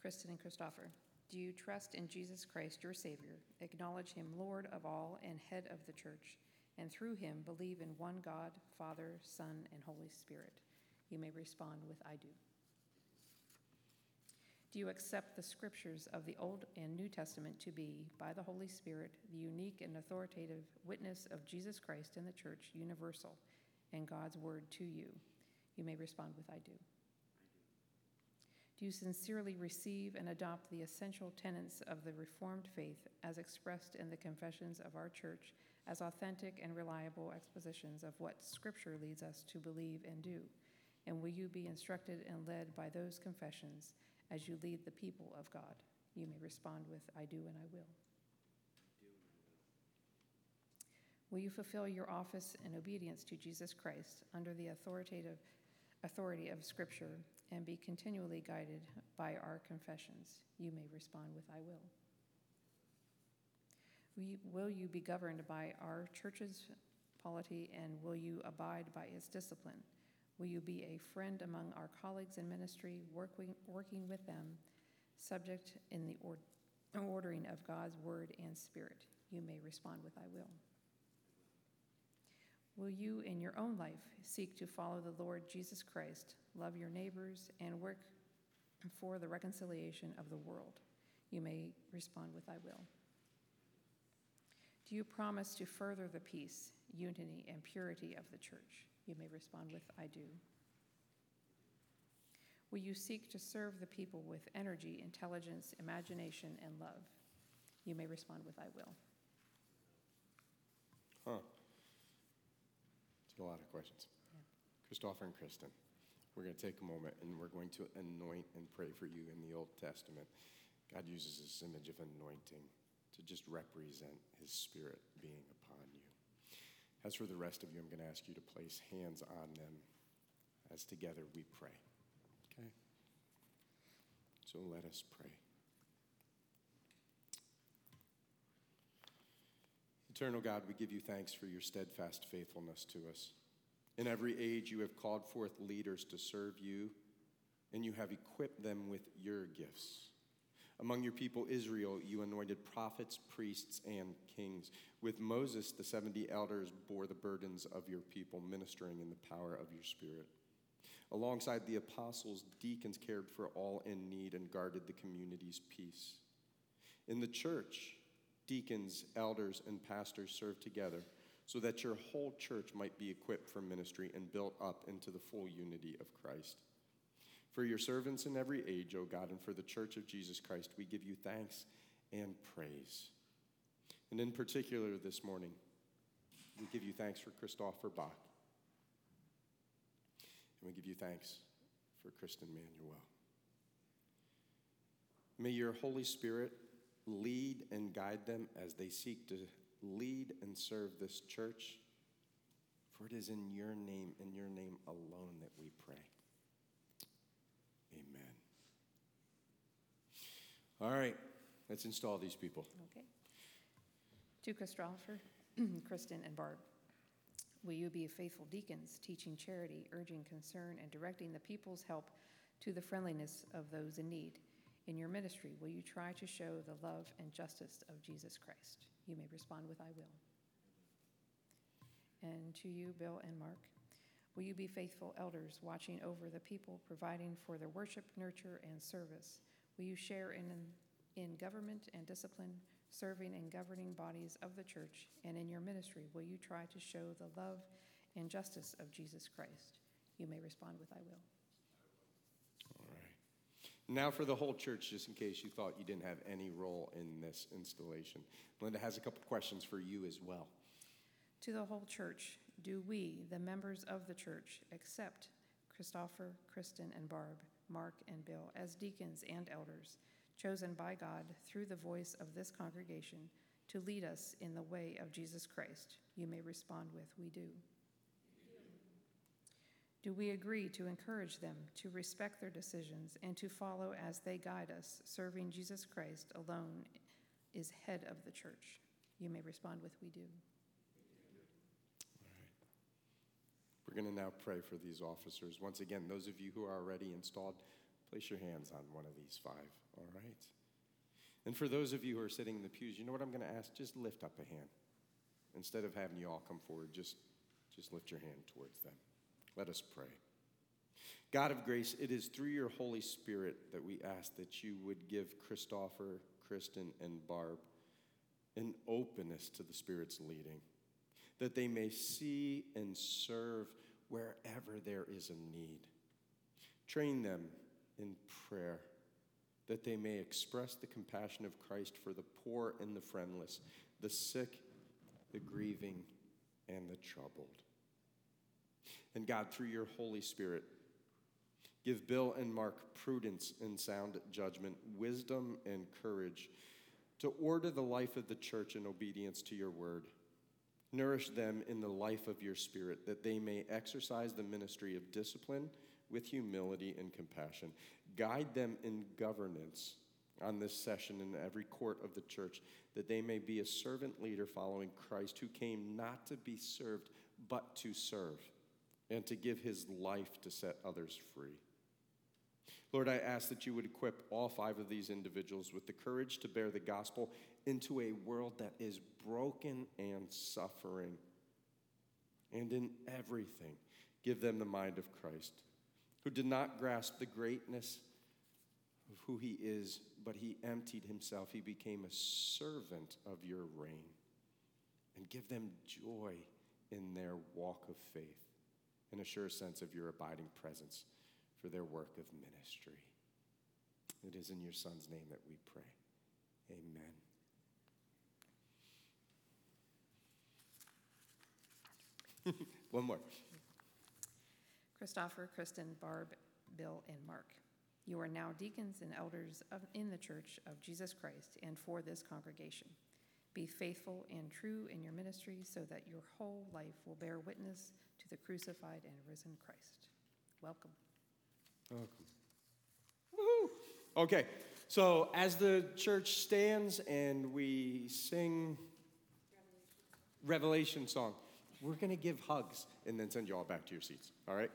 Kristen and Christopher, do you trust in Jesus Christ, your Savior, acknowledge Him Lord of all and head of the church, and through Him believe in one God, Father, Son, and Holy Spirit? You may respond with I do. Do you accept the scriptures of the Old and New Testament to be, by the Holy Spirit, the unique and authoritative witness of Jesus Christ in the church, universal, and God's word to you? You may respond with I do. Do you sincerely receive and adopt the essential tenets of the Reformed faith as expressed in the confessions of our church as authentic and reliable expositions of what Scripture leads us to believe and do? And will you be instructed and led by those confessions as you lead the people of God? You may respond with, I do and I will. Will you fulfill your office in obedience to Jesus Christ under the authoritative authority of Scripture and be continually guided by our confessions? You may respond with, I will. Will you be governed by our church's polity and will you abide by its discipline? Will you be a friend among our colleagues in ministry, working, working with them, subject in the or, ordering of God's word and spirit? You may respond with, I will. Will you, in your own life, seek to follow the Lord Jesus Christ, love your neighbors, and work for the reconciliation of the world? You may respond with, I will. Do you promise to further the peace, unity, and purity of the church? You may respond with, I do. Will you seek to serve the people with energy, intelligence, imagination, and love? You may respond with, I will. Huh. It's a lot of questions. Yeah. Christopher and Kristen, we're going to take a moment and we're going to anoint and pray for you in the Old Testament. God uses this image of anointing to just represent his spirit being. As for the rest of you, I'm going to ask you to place hands on them as together we pray. Okay? So let us pray. Eternal God, we give you thanks for your steadfast faithfulness to us. In every age, you have called forth leaders to serve you, and you have equipped them with your gifts. Among your people, Israel, you anointed prophets, priests, and kings. With Moses, the 70 elders bore the burdens of your people, ministering in the power of your Spirit. Alongside the apostles, deacons cared for all in need and guarded the community's peace. In the church, deacons, elders, and pastors served together so that your whole church might be equipped for ministry and built up into the full unity of Christ. For your servants in every age, O God, and for the church of Jesus Christ, we give you thanks and praise. And in particular this morning, we give you thanks for Christopher Bach. And we give you thanks for Kristen Manuel. May your Holy Spirit lead and guide them as they seek to lead and serve this church. For it is in your name, in your name alone, that we pray. Amen. All right, let's install these people. Okay. To Christopher, Kristen, and Barb, will you be faithful deacons, teaching charity, urging concern, and directing the people's help to the friendliness of those in need? In your ministry, will you try to show the love and justice of Jesus Christ? You may respond with, I will. And to you, Bill and Mark, will you be faithful elders, watching over the people, providing for their worship, nurture, and service? Will you share in, in government and discipline, serving and governing bodies of the church? And in your ministry, will you try to show the love and justice of Jesus Christ? You may respond with, I will. All right. Now, for the whole church, just in case you thought you didn't have any role in this installation, Linda has a couple questions for you as well. To the whole church, do we, the members of the church, accept Christopher, Kristen, and Barb, Mark, and Bill as deacons and elders, chosen by God through the voice of this congregation to lead us in the way of Jesus Christ? You may respond with, We do. Do we agree to encourage them to respect their decisions and to follow as they guide us, serving Jesus Christ alone is head of the church? You may respond with, We do. We're going to now pray for these officers. Once again, those of you who are already installed, place your hands on one of these five, all right? And for those of you who are sitting in the pews, you know what I'm going to ask? Just lift up a hand. Instead of having you all come forward, just, just lift your hand towards them. Let us pray. God of grace, it is through your Holy Spirit that we ask that you would give Christopher, Kristen, and Barb an openness to the Spirit's leading, that they may see and serve wherever there is a need. Train them in prayer, that they may express the compassion of Christ for the poor and the friendless, the sick, the grieving, and the troubled. And God, through your Holy Spirit, give Bill and Mark prudence and sound judgment, wisdom and courage to order the life of the church in obedience to your word. Nourish them in the life of your spirit, that they may exercise the ministry of discipline with humility and compassion. Guide them in governance on this session in every court of the church, that they may be a servant leader following Christ, who came not to be served, but to serve, and to give his life to set others free. Lord, I ask that you would equip all five of these individuals with the courage to bear the gospel into a world that is broken and suffering. And in everything, give them the mind of Christ, who did not grasp the greatness of who he is, but he emptied himself. He became a servant of your reign. And give them joy in their walk of faith and a sure sense of your abiding presence for their work of ministry. It is in your Son's name that we pray. Amen. One more. Christopher, Kristen, Barb, Bill, and Mark. You are now deacons and elders of, in the church of Jesus Christ and for this congregation. Be faithful and true in your ministry so that your whole life will bear witness to the crucified and risen Christ. Welcome. Welcome. Woohoo! Okay, so as the church stands and we sing Revelation song, we're going to give hugs and then send you all back to your seats, all right?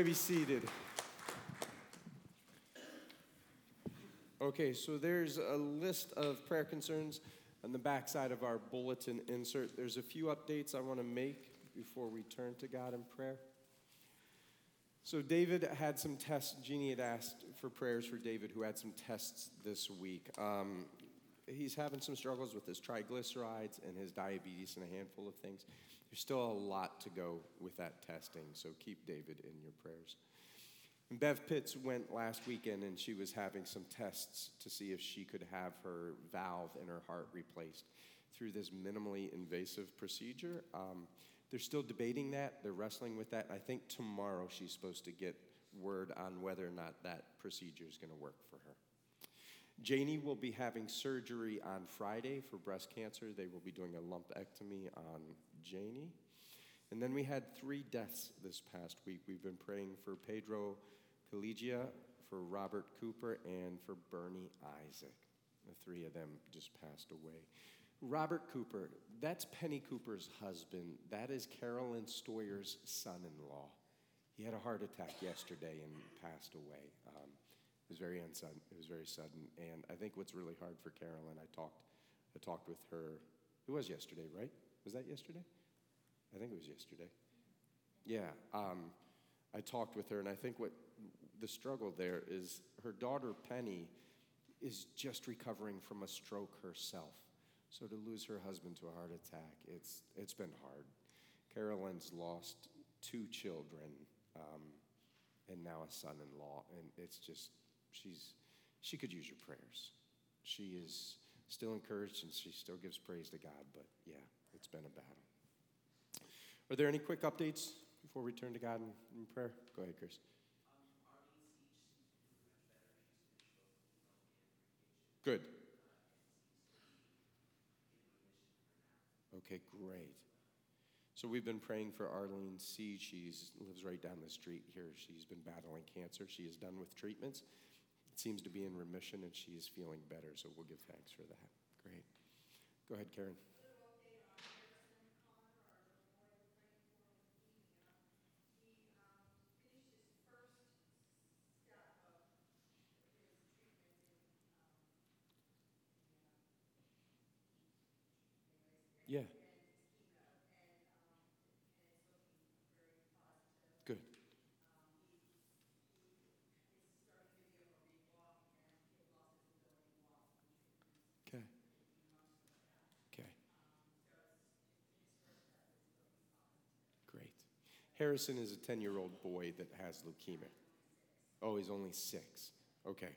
May be seated. Okay, so there's a list of prayer concerns on the backside of our bulletin insert. There's a few updates I want to make before we turn to God in prayer. So, David had some tests. Jeannie had asked for prayers for David, who had some tests this week. Um, he's having some struggles with his triglycerides and his diabetes and a handful of things. There's still a lot to go with that testing, so keep David in your prayers. And Bev Pitts went last weekend and she was having some tests to see if she could have her valve in her heart replaced through this minimally invasive procedure. Um, they're still debating that, they're wrestling with that. I think tomorrow she's supposed to get word on whether or not that procedure is going to work for her. Janie will be having surgery on Friday for breast cancer. They will be doing a lumpectomy on Janie. And then we had three deaths this past week. We've been praying for Pedro Collegia, for Robert Cooper, and for Bernie Isaac. The three of them just passed away. Robert Cooper, that's Penny Cooper's husband. That is Carolyn Stoyer's son in law. He had a heart attack yesterday and passed away. Um, was very unsudden. It was very sudden, and I think what's really hard for Carolyn. I talked, I talked with her. It was yesterday, right? Was that yesterday? I think it was yesterday. Yeah. Um, I talked with her, and I think what the struggle there is her daughter Penny is just recovering from a stroke herself. So to lose her husband to a heart attack, it's it's been hard. Carolyn's lost two children um, and now a son-in-law, and it's just she's she could use your prayers. She is still encouraged and she still gives praise to God, but yeah, it's been a battle. Are there any quick updates before we turn to God in, in prayer? Go ahead, Chris. Good. Okay, great. So we've been praying for Arlene C. She lives right down the street here. She's been battling cancer. She is done with treatments. Seems to be in remission, and she is feeling better. So we'll give thanks for that. Great. Go ahead, Karen. Yeah. Good. Okay. Okay. Great. Harrison is a 10 year old boy that has leukemia. Oh, he's only six. Okay.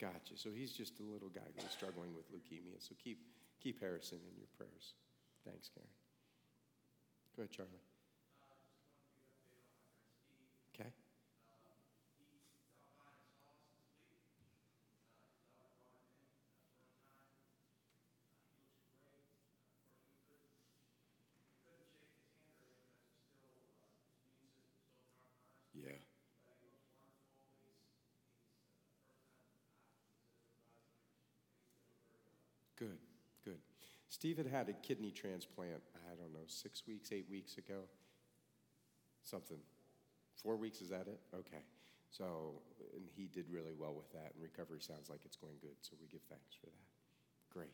Gotcha. So he's just a little guy who's struggling with leukemia. So keep keep Harrison in your prayers. Thanks, Karen. Go ahead, Charlie. Okay. Yeah. Good, good. Steve had had a kidney transplant, I don't know, six weeks, eight weeks ago. Something. Four weeks, is that it? Okay. So, and he did really well with that, and recovery sounds like it's going good, so we give thanks for that. Great.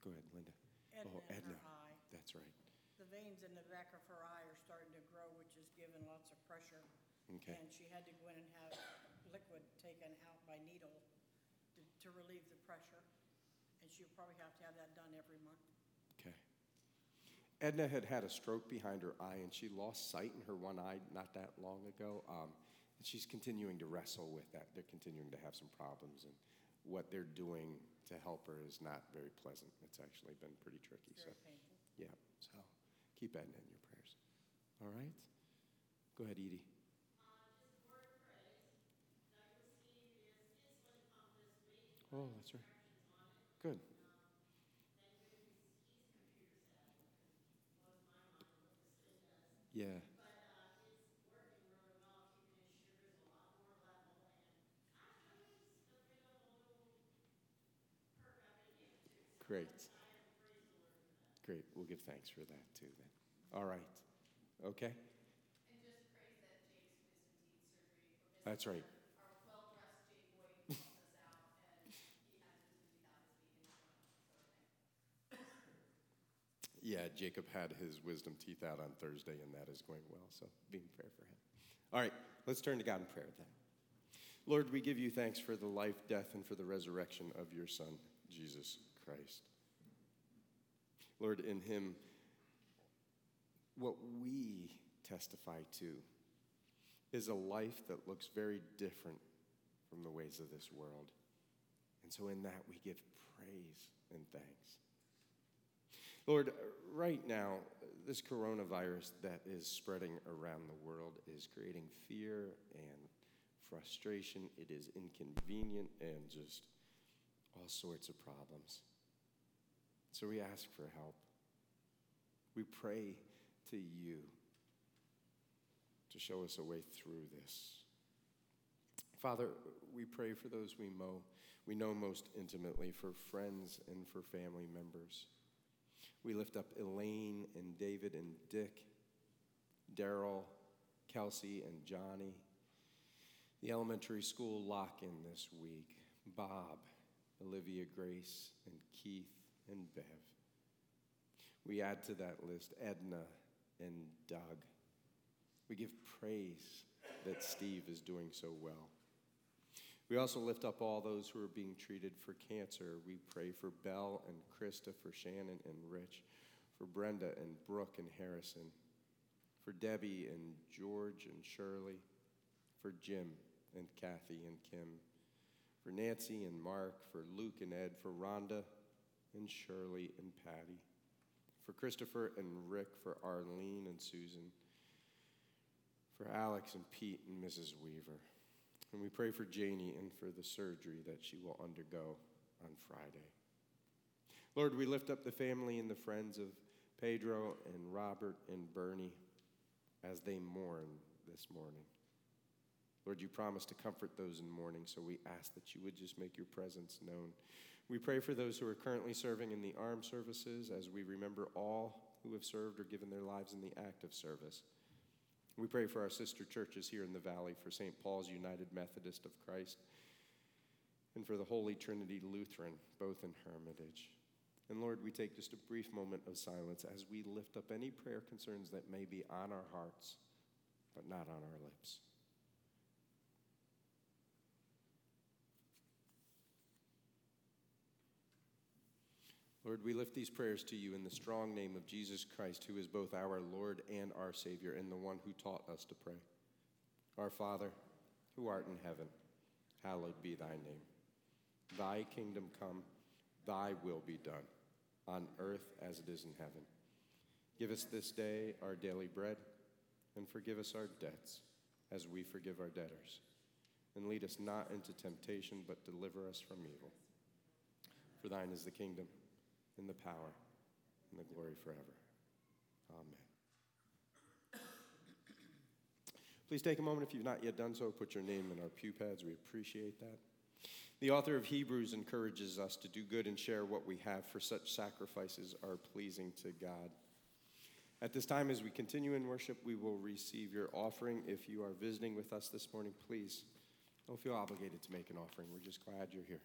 Go ahead, Linda. Edna Oh, Edna. eye. That's right. The veins in the back of her eye are starting to grow, which is giving lots of pressure. Okay. And she had to go in and have liquid taken out by needle to, to relieve the pressure. And she'll probably have to have that done every month. Okay. Edna had had a stroke behind her eye, and she lost sight in her one eye not that long ago. Um, and she's continuing to wrestle with that. They're continuing to have some problems, and what they're doing to help her is not very pleasant. It's actually been pretty tricky. It's So, painful. yeah. So, keep Edna in your prayers. All right. Go ahead, Edie. Oh, that's right. Good. Yeah. Great. Great. We'll give thanks for that too then. All right. Okay? That's right. Yeah, Jacob had his wisdom teeth out on Thursday, and that is going well. So be in prayer for him. All right, let's turn to God in prayer then. Lord, we give you thanks for the life, death, and for the resurrection of your Son, Jesus Christ. Lord, in him, what we testify to is a life that looks very different from the ways of this world. And so, in that, we give praise and thanks. Lord, right now, this coronavirus that is spreading around the world is creating fear and frustration. It is inconvenient and just all sorts of problems. So we ask for help. We pray to you to show us a way through this. Father, we pray for those we know, we know most intimately, for friends and for family members. We lift up Elaine and David and Dick, Daryl, Kelsey and Johnny, the elementary school lock in this week, Bob, Olivia Grace, and Keith and Bev. We add to that list Edna and Doug. We give praise that Steve is doing so well. We also lift up all those who are being treated for cancer. We pray for Belle and Krista, for Shannon and Rich, for Brenda and Brooke and Harrison, for Debbie and George and Shirley, for Jim and Kathy and Kim, for Nancy and Mark, for Luke and Ed, for Rhonda and Shirley and Patty, for Christopher and Rick, for Arlene and Susan, for Alex and Pete and Mrs. Weaver. And we pray for Janie and for the surgery that she will undergo on Friday. Lord, we lift up the family and the friends of Pedro and Robert and Bernie as they mourn this morning. Lord, you promised to comfort those in mourning, so we ask that you would just make your presence known. We pray for those who are currently serving in the armed services as we remember all who have served or given their lives in the active service. We pray for our sister churches here in the valley, for St. Paul's United Methodist of Christ, and for the Holy Trinity Lutheran, both in Hermitage. And Lord, we take just a brief moment of silence as we lift up any prayer concerns that may be on our hearts, but not on our lips. Lord, we lift these prayers to you in the strong name of Jesus Christ, who is both our Lord and our Savior, and the one who taught us to pray. Our Father, who art in heaven, hallowed be thy name. Thy kingdom come, thy will be done, on earth as it is in heaven. Give us this day our daily bread, and forgive us our debts, as we forgive our debtors. And lead us not into temptation, but deliver us from evil. For thine is the kingdom in the power and the glory forever. Amen. Please take a moment if you've not yet done so, put your name in our pew pads. We appreciate that. The author of Hebrews encourages us to do good and share what we have, for such sacrifices are pleasing to God. At this time, as we continue in worship, we will receive your offering. If you are visiting with us this morning, please don't feel obligated to make an offering. We're just glad you're here.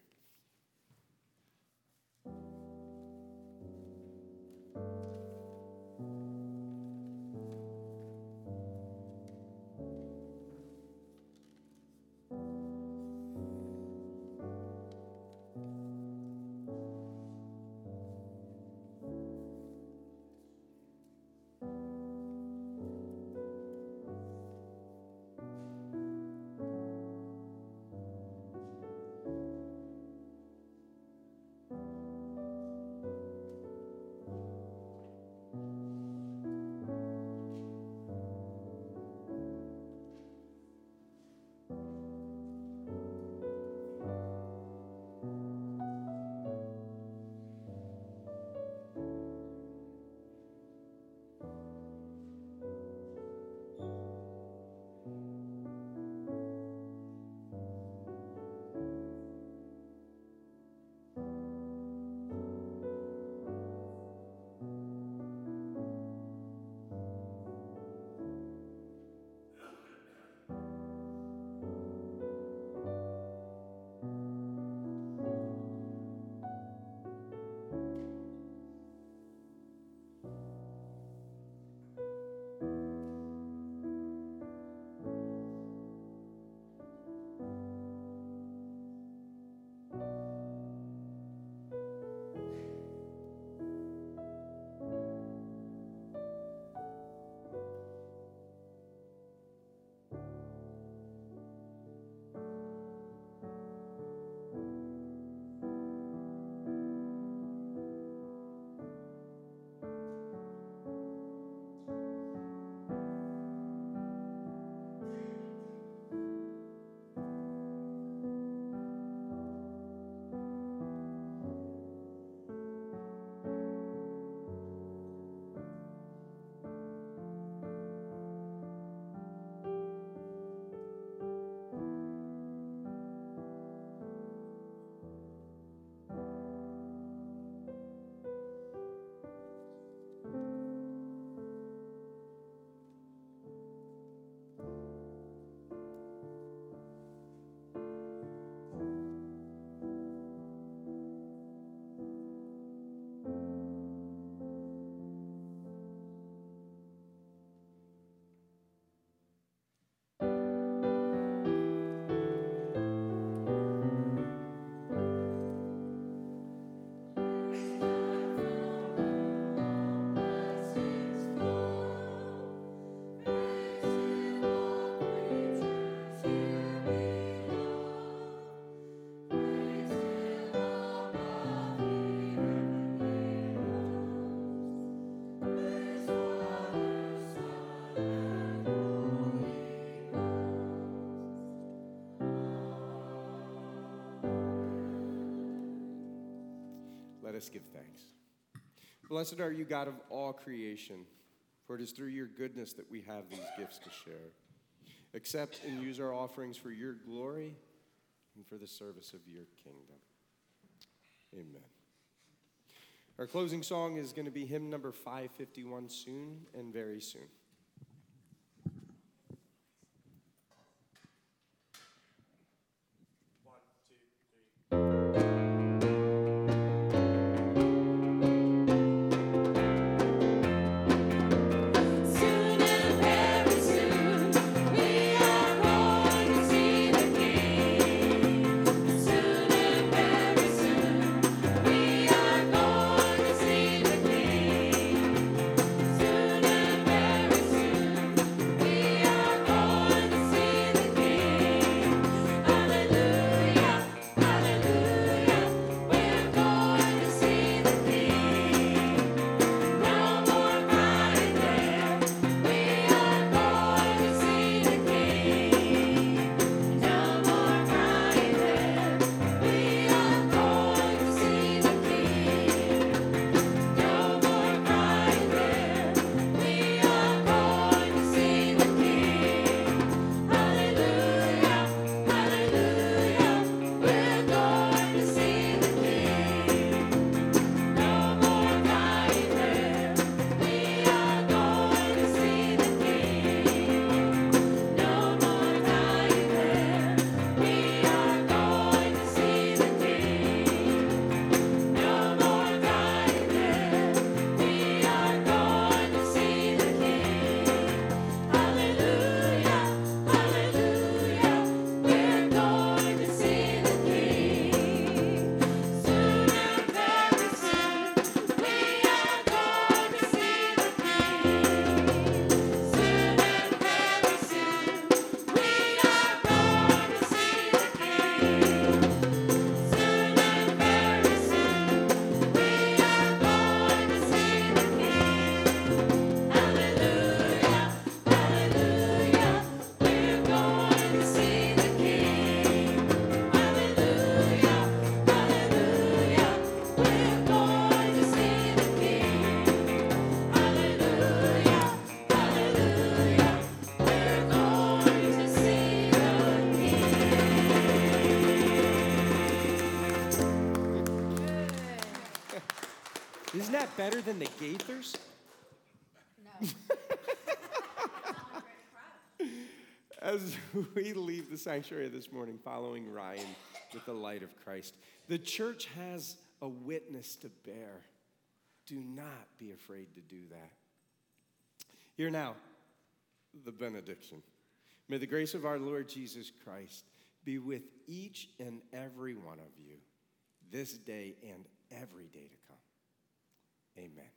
Us give thanks. Blessed are you, God of all creation, for it is through your goodness that we have these gifts to share. Accept and use our offerings for your glory and for the service of your kingdom. Amen. Our closing song is going to be hymn number 551 soon and very soon. Soon that better than the Gaithers? As we leave the sanctuary this morning following Ryan with the light of Christ, the church has a witness to bear. Do not be afraid to do that. Here now, the benediction. May the grace of our Lord Jesus Christ be with each and every one of you this day and every day. Amen.